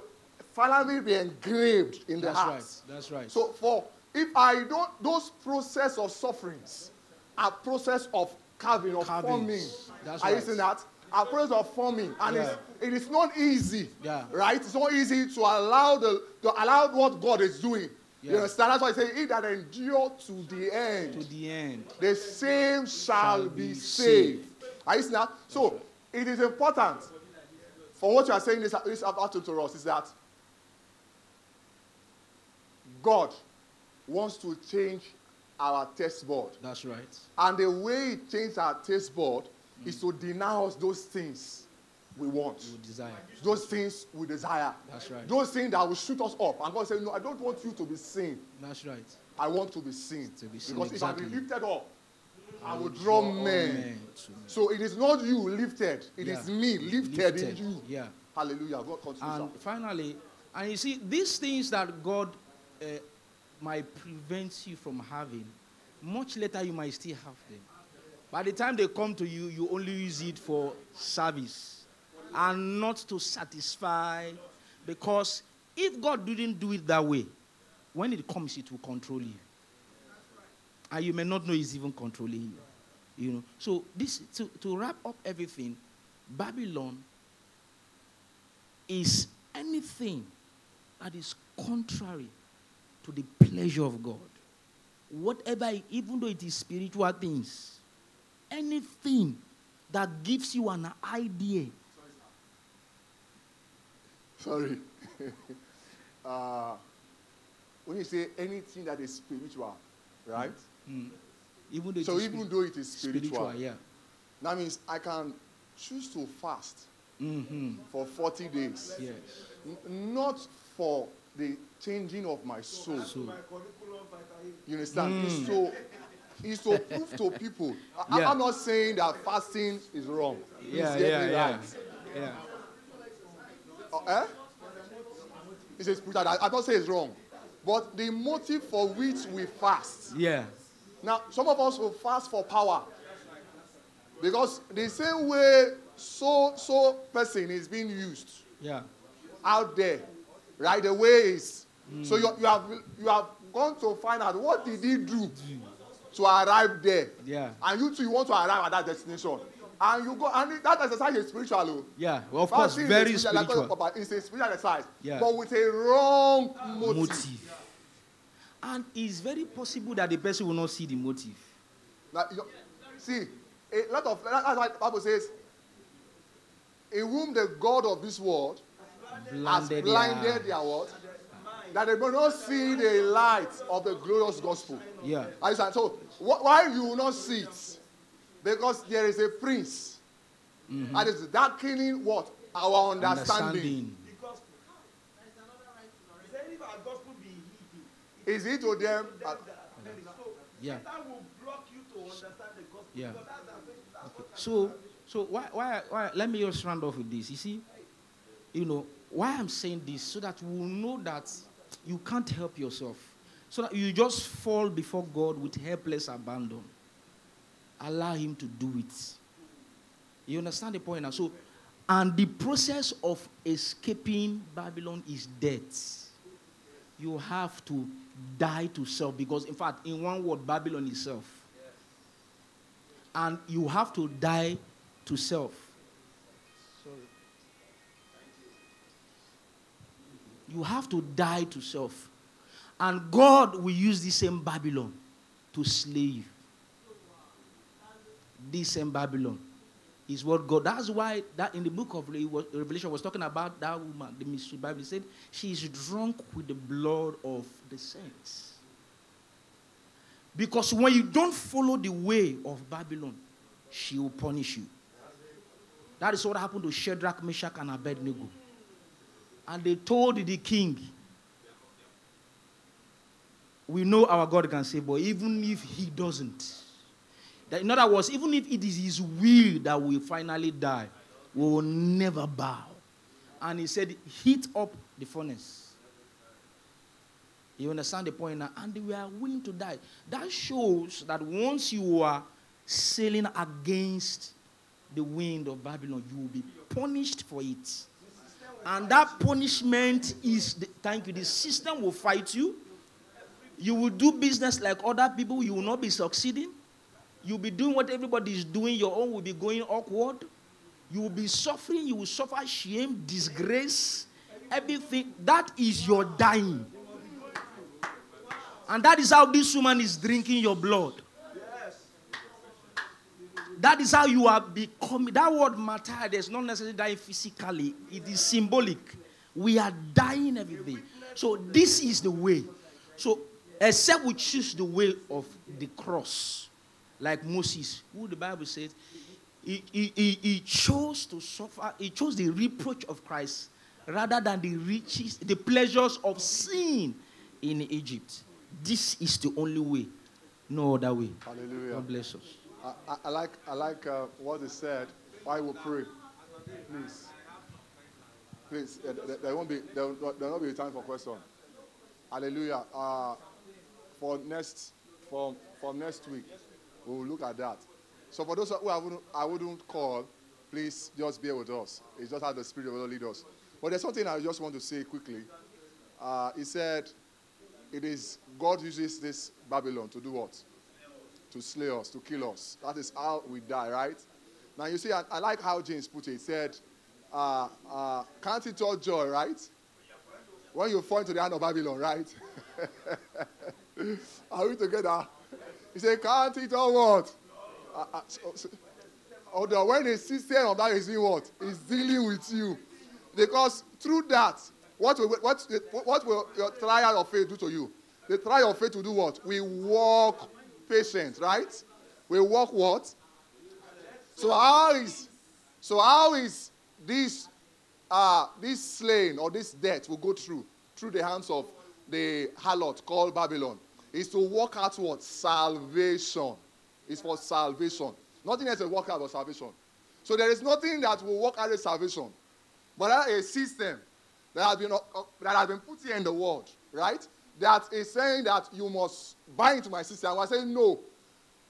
finally be engraved in the That's right. That's right. So, for if I don't, those process of sufferings are process of carving of Carvings. forming. That's are you right. seeing that? A process of forming, and Yeah. it's, it is not easy. Yeah. Right? It's not easy to allow the to allow what God is doing. You Yeah. understand? That's why I say, "He that endure to the end." to the end. the same shall Shall be be saved. Are you that? So it is important for what you are saying this, this afternoon to us is that God wants to change our taste bud. That's right. And the way He changes our taste bud is to deny us those things we want. You desire. Those things we desire. That's right. Those things that will shoot us up. And God said, No, I don't want you to be seen. That's right. I want to be seen. To be seen, because if I be exactly. lifted up, I will draw all men. men me. So it is not you lifted, It is Yeah. me lifted, Lifted. in you. Yeah. Hallelujah. God continue. And sir. finally, and you see, these things that God uh, might prevent you from having, much later you might still have them. By the time they come to you, you only use it for service and not to satisfy. Because if God didn't do it that way, when it comes, it will control you. And you may not know it's even controlling you. You know. So this to, to wrap up everything, Babylon is anything that is contrary to the pleasure of God. Whatever, even though it is spiritual things, anything that gives you an idea. Sorry. [LAUGHS] uh, when you say anything that is spiritual, right? Mm. Even though So even spiri- though it is spiritual, spiritual, yeah. that means I can choose to fast Mm-hmm. for 40 days. Yes. N- not for the changing of my soul. So, You understand? Mm. It's to it's to prove to people. I, Yeah. I'm not saying that fasting is wrong. Yeah, yeah, yeah. right. Yeah. Uh, eh? It's a spiritual. I, I don't say it's wrong, but the motive for which we fast. Yeah. Now, some of us will fast for power because the same way so so person is being used Yeah. out there, right? The way is. So you, you have you have gone to find out what did he do to arrive there, Yeah. and you too you want to arrive at that destination, and you go and that exercise is spiritual. oh. Yeah. Well, of course, Fasting is very a spiritual. like. It's a spiritual exercise, Yeah. but with a wrong motive. Motive. And it's very possible that the person will not see the motive. Now, you see, a lot of that's why the Bible says, in whom the God of this world has Blinded blinded their- their what? That they may not see the light of the glorious gospel. Yeah. Understand? So wh- why you will not see it? Because there is a prince mm-hmm. that is darkening what? Our understanding. Understanding. Is it to them? Yeah. That- Yeah. Yeah. So, so why, why, why? Let me just round off with this. You see, you know, why I'm saying this so that we will know that you can't help yourself, so that you just fall before God with helpless abandon. Allow Him to do it. You understand the point now? So, and the process of escaping Babylon is death. You have to die to self because, in fact, in one word, Babylon is self. And you have to die to self. You have to die to self. And God will use the same Babylon to slay you. This same Babylon is what God. That's why that in the book of Revelation was talking about that woman. The mystery Bible said she is drunk with the blood of the saints. Because when you don't follow the way of Babylon, she will punish you. That is what happened to Shadrach, Meshach, and Abednego. And they told the king, We know our God can save, but even if he doesn't, that in other words, even if it is his will that we finally die, we will never bow. And he said, Heat up the furnace. You understand the point now? And we are willing to die. That shows that once you are sailing against the wind of Babylon, you will be punished for it. And that punishment is, the, thank you, the system will fight you. You will do business like other people, you will not be succeeding. You'll be doing what everybody is doing, your own will be going awkward. You will be suffering, you will suffer shame, disgrace, everything. That is your dying. And that is how this woman is drinking your blood. That is how you are becoming. That word matter there's not necessarily dying physically, it is symbolic. We are dying every day. So, this is the way. So, except we choose the way of the cross, like Moses, who the Bible says, he, he, he, he chose to suffer, he chose the reproach of Christ rather than the riches, the pleasures of sin in Egypt. This is the only way, no other way. Hallelujah. God bless us. I, I, like, I like uh, what is said. I will pray, please, please. There, there won't be, there, there will not be time for question. Hallelujah. Uh, for next, for for next week, we will look at that. So for those who I wouldn't, I wouldn't call, please just bear with us. It's just how the Spirit of the Lord lead us. But there's something I just want to say quickly. Uh, he said, "It is God uses this Babylon to do what? to slay us, to kill us. That is how we die, right? Now you see, I, I like how James put it. He said, uh, uh, "Can't it all joy, right? When you fall into the hand of Babylon, right? [LAUGHS] Are we together? He said, "Can't it all what? So- so- although when the system of that is doing what, is dealing with you, because through that, what will what what will your trial of faith do to you? The trial of faith will do what? We walk patient, right? We walk what? So how is so how is this, uh, this slain or this death will go through, through the hands of the harlot called Babylon, is to work out what? Salvation. It's for salvation. Nothing else will work out but salvation. So there is nothing that will work out a salvation, but a system that has been, uh, that has been put here in the world, right? That is saying that you must buy into my system. We're saying no.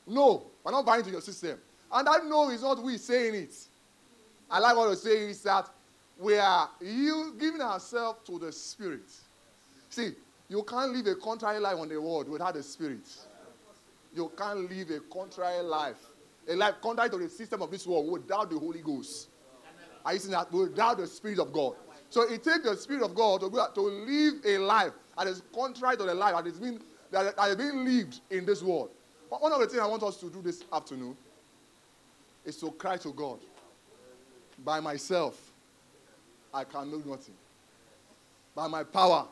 No, we're not buying into your system. And that no is not we saying it. I like what you're saying is that we are you giving ourselves to the Spirit. See, you can't live a contrary life on the world without the Spirit. You can't live a contrary life, a life contrary to the system of this world without the Holy Ghost. Are you seeing that? Without the Spirit of God. So it takes the Spirit of God to, to live a life that is contrary to the life that is being, that, that is being lived in this world. But one of the things I want us to do this afternoon is to cry to God. By myself, I can do nothing. By my power.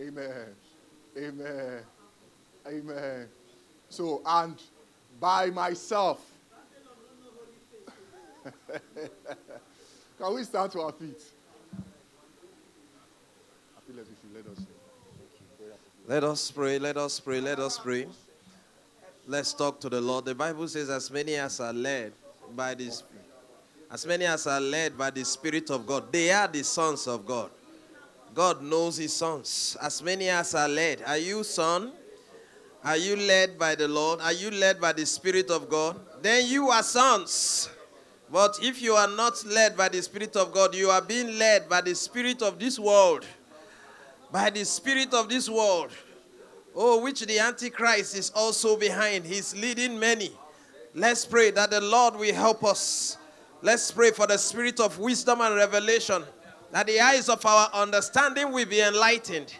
Amen. Amen. Amen. So, and by myself. [LAUGHS] can we stand to our feet? Let us pray, let us pray, let us pray. Let's talk to the Lord. The Bible says, as many as are led by this, as many as are led by the Spirit of God, they are the sons of God. God knows his sons. As many as are led. Are you son? Are you led by the Lord? Are you led by the Spirit of God? Then you are sons. But if you are not led by the Spirit of God, you are being led by the Spirit of this world. By the Spirit of this world. Oh, which the Antichrist is also behind. He's leading many. Let's pray that the Lord will help us. Let's pray for the spirit of wisdom and revelation, that the eyes of our understanding will be enlightened.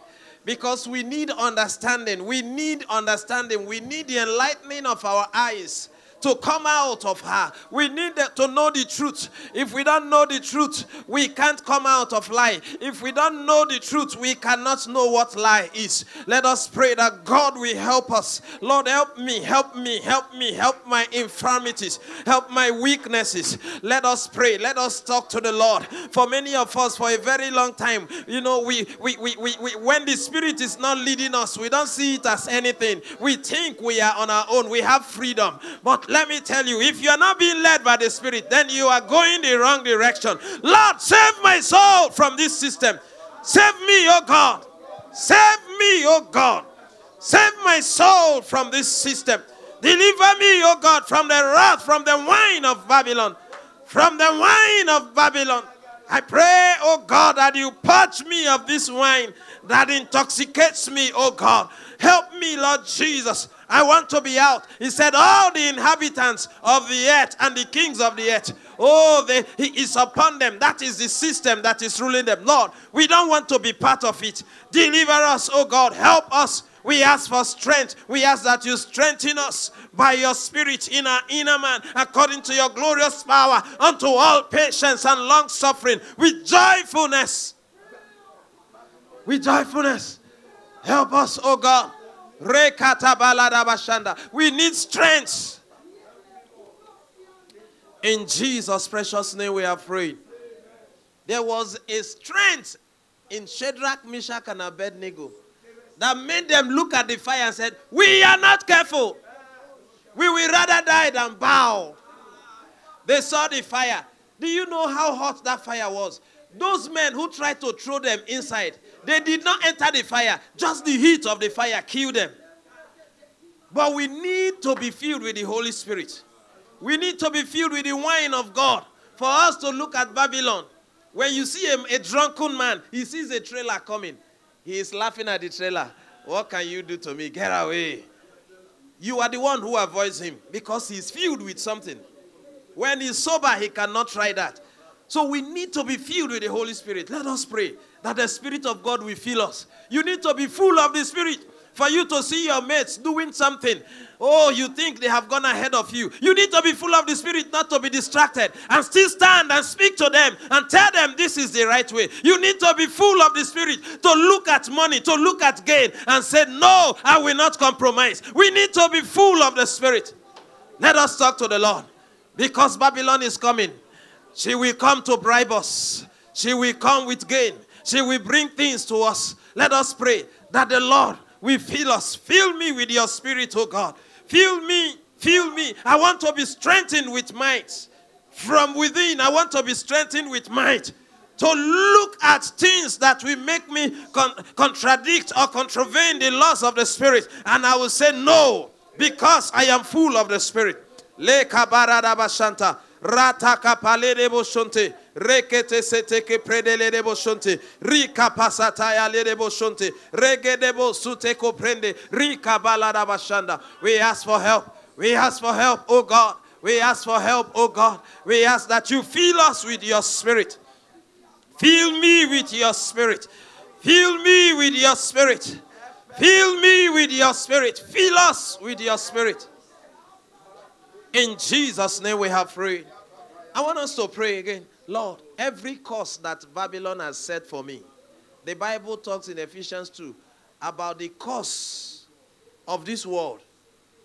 Because we need understanding. We need understanding. We need the enlightening of our eyes to come out of her. We need to know the truth. If we don't know the truth, we can't come out of lie. If we don't know the truth, we cannot know what lie is. Let us pray that God will help us. Lord, help me, help me, help me, help my infirmities, help my weaknesses. Let us pray. Let us talk to the Lord. For many of us, for a very long time, you know, we, we, we, we, we when the Spirit is not leading us, we don't see it as anything. We think we are on our own. We have freedom. But let me tell you, if you are not being led by the Spirit, then you are going the wrong direction. Lord, save my soul from this system. Save me, oh God. Save me, oh God. Save my soul from this system. Deliver me, oh God, from the wrath, from the wine of Babylon. From the wine of Babylon. I pray, oh God, that you purge me of this wine that intoxicates me, oh God. Help me, Lord Jesus. I want to be out. He said, All the inhabitants of the earth and the kings of the earth, oh, they, he is upon them. That is the system that is ruling them. Lord, we don't want to be part of it. Deliver us, oh God. Help us. We ask for strength. We ask that you strengthen us by your spirit in our inner man, according to your glorious power, unto all patience and long suffering, with joyfulness. With joyfulness. Help us, oh God. We need strength. In Jesus' precious name, we are prayed. There was a strength in Shadrach, Meshach, and Abednego that made them look at the fire and said, We are not careful. We will rather die than bow. They saw the fire. Do you know how hot that fire was? Those men who tried to throw them inside, they did not enter the fire. Just the heat of the fire killed them. But we need to be filled with the Holy Spirit. We need to be filled with the wine of God for us to look at Babylon. When you see a, a drunken man, he sees a trailer coming. He is laughing at the trailer. What can you do to me? Get away. You are the one who avoids him because he's filled with something. When he's sober, he cannot try that. So we need to be filled with the Holy Spirit. Let us pray that the Spirit of God will fill us. You need to be full of the Spirit for you to see your mates doing something. Oh, you think they have gone ahead of you. You need to be full of the Spirit, not to be distracted, and still stand and speak to them and tell them this is the right way. You need to be full of the Spirit to look at money, to look at gain, and say, No, I will not compromise. We need to be full of the Spirit. Let us talk to the Lord because Babylon is coming. She will come to bribe us. She will come with gain. She will bring things to us. Let us pray that the Lord will fill us. Fill me with your spirit, oh God. Fill me, fill me. I want to be strengthened with might. From within, I want to be strengthened with might. To look at things that will make me con- contradict or contravene the laws of the Spirit. And I will say no, because I am full of the Spirit. Le kabarada Rekete predele. Rika. Rege de bosuteko prende. Rika balada bashanda. We ask for help. We ask for help, oh God. We ask for help, oh God. We ask that you fill us with your spirit. Fill me with your spirit. Fill me with your spirit. Fill me with your spirit. Fill us with your spirit. In Jesus' name we have prayed. I want us to pray again. Lord, every curse that Babylon has set for me, the Bible talks in Ephesians 2 about the curse of this world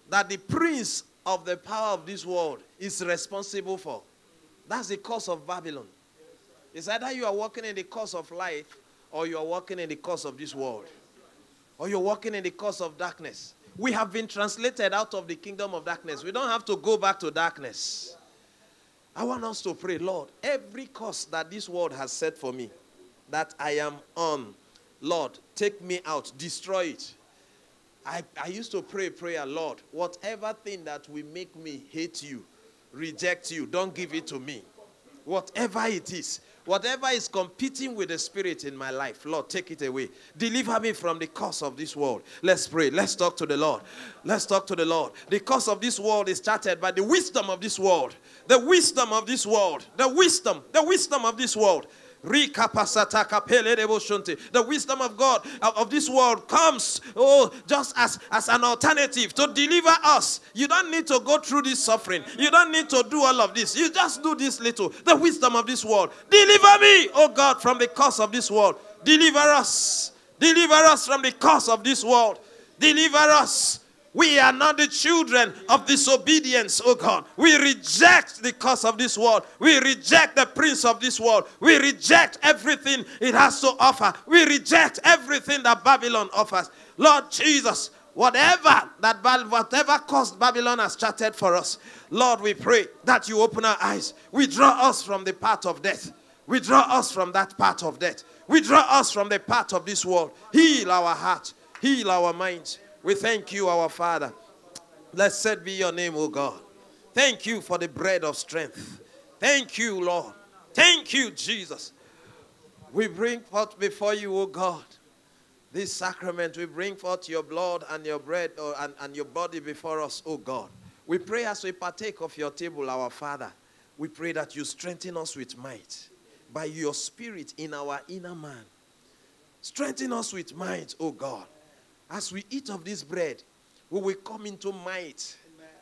that the prince of the power of this world is responsible for. That's the curse of Babylon. It's either you are walking in the course of life or you are walking in the course of this world. Or you're walking in the course of darkness. We have been translated out of the kingdom of darkness. We don't have to go back to darkness. I want us to pray, Lord, every curse that this world has set for me, that I am on, Lord, take me out, destroy it. I, I used to pray prayer, Lord, whatever thing that will make me hate you, reject you, don't give it to me. Whatever it is, whatever is competing with the spirit in my life, Lord, take it away. Deliver me from the curse of this world. Let's pray. Let's talk to the Lord. Let's talk to the Lord. The curse of this world is started by the wisdom of this world. The wisdom of this world. The wisdom. The wisdom of this world. The wisdom of God of this world comes, oh, just as, as an alternative to deliver us. You don't need to go through this suffering. You don't need to do all of this. You just do this little. The wisdom of this world. Deliver me, oh God, from the curse of this world. Deliver us. Deliver us from the curse of this world. Deliver us we are not the children of disobedience, oh God. We reject the curse of this world. We reject the prince of this world. We reject everything it has to offer. We reject everything that Babylon offers. Lord Jesus, whatever that whatever curse Babylon has charted for us, Lord, we pray that you open our eyes. We draw us from the path of death. We draw us from that path of death. We draw us from the path of this world. Heal our heart. Heal our minds. We thank you, our Father. Blessed be your name, O God. Thank you for the bread of strength. Thank you, Lord. Thank you, Jesus. We bring forth before you, O God, this sacrament. We bring forth your blood and your bread or, and, and your body before us, O God. We pray as we partake of your table, our Father. We pray that you strengthen us with might by your spirit in our inner man. Strengthen us with might, O God as we eat of this bread, we will come into might.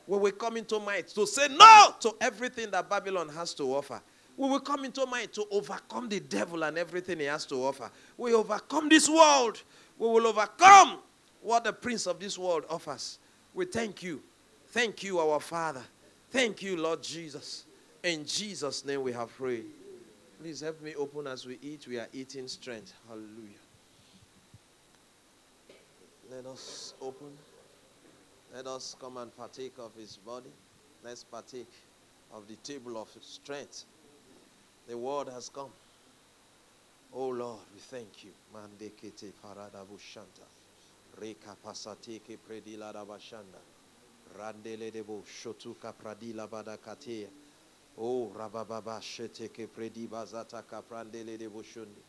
We will come into might to say no to everything that Babylon has to offer. We will come into might to overcome the devil and everything he has to offer. We overcome this world. We will overcome what the prince of this world offers. We thank you. Thank you, our Father. Thank you, Lord Jesus. In Jesus' name we have prayed. Please help me open as we eat. We are eating strength. Hallelujah. Let us open. Let us come and partake of his body. Let's partake of the table of strength. The word has come. Oh Lord, we thank you. Mandekete parada bushanta. Reka pasateke predila da bashanda. Randele debo shotuka pradila bada katea. Oh rabababa sheteke prediba zataka prandele debo shundi.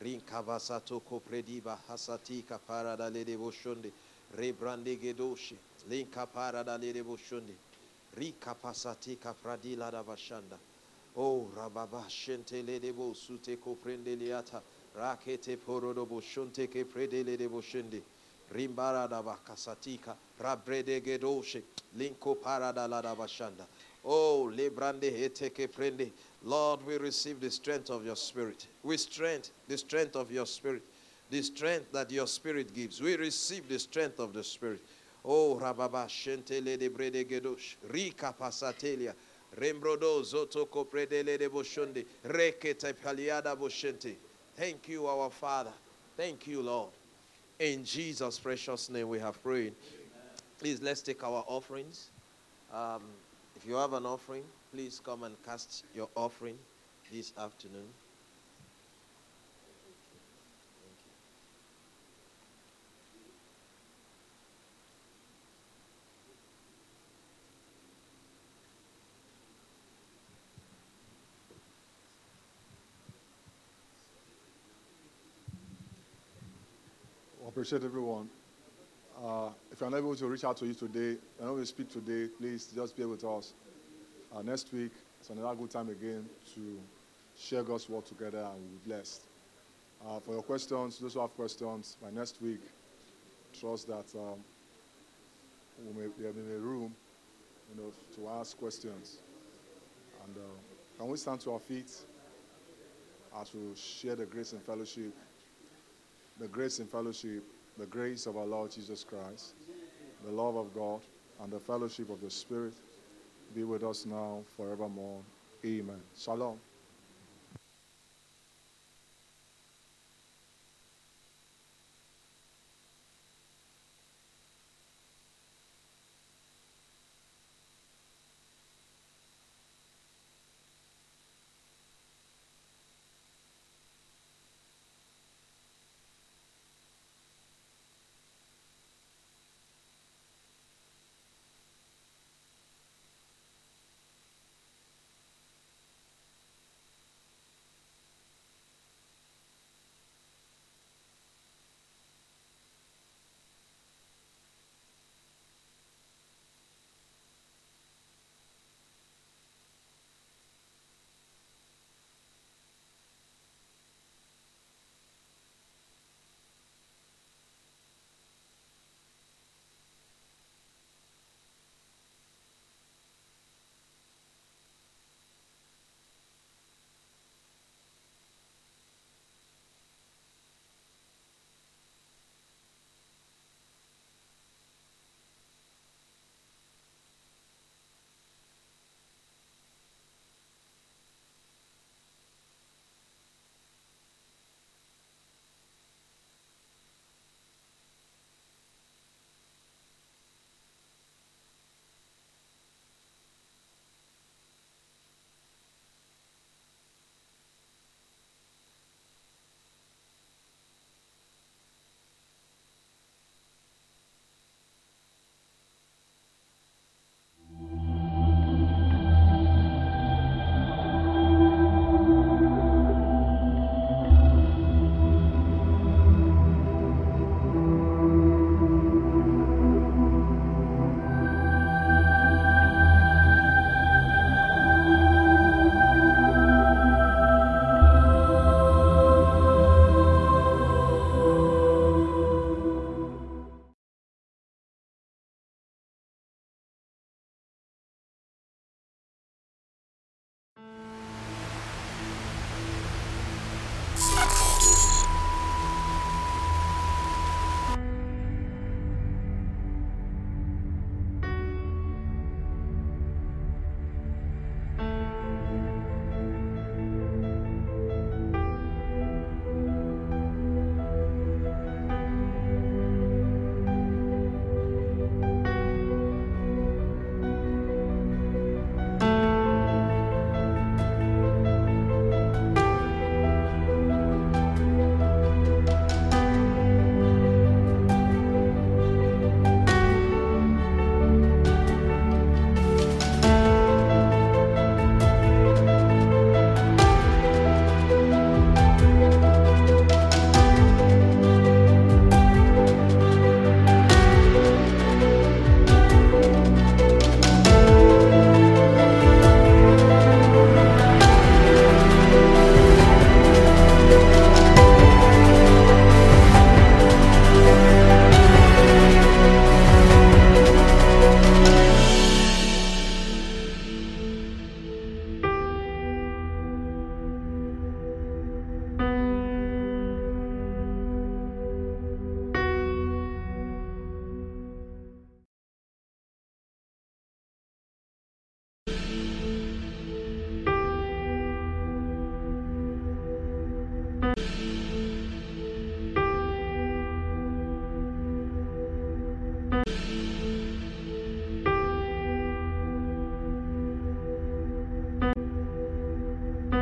Rinkavasato koprediba hasatika parada lede boshonde. Rebrande gedoshi. Linka parada lede boshonde. Rika pasatika pradila da bashanda. Oh rababa shente sute koprende liata. Rakete porodo boshonte ke predele de boshende. Rimbara da bakasatika. Rabrede gedoshe. Linko parada la da. Oh, lebrande heteke prende. Lord, we receive the strength of your spirit. We strength, the strength of your spirit. The strength that your spirit gives. We receive the strength of the spirit. Oh, Rababa Shentele de Brede Gedosh, Rika Pasatelia, Rembrodo zotoko predele de boshunde. Rekete paliada boshente. Thank you, our Father. Thank you, Lord. In Jesus' precious name we have prayed. Please, let's take our offerings. Um, if you have an offering, please come and cast your offering this afternoon. Appreciate everyone. Uh, if not able to reach out to you today, able to speak today, please just be with us. Uh, next week, it's another good time again to share God's word together and we'll be blessed. Uh, for your questions, those who have questions, by next week, trust that um, we may, be a room you know, to ask questions. And uh, can we stand to our feet as we share the grace and fellowship? the grace and fellowship, the grace of our Lord Jesus Christ, the love of God, and the fellowship of the Spirit be with us now forevermore. Amen. Shalom.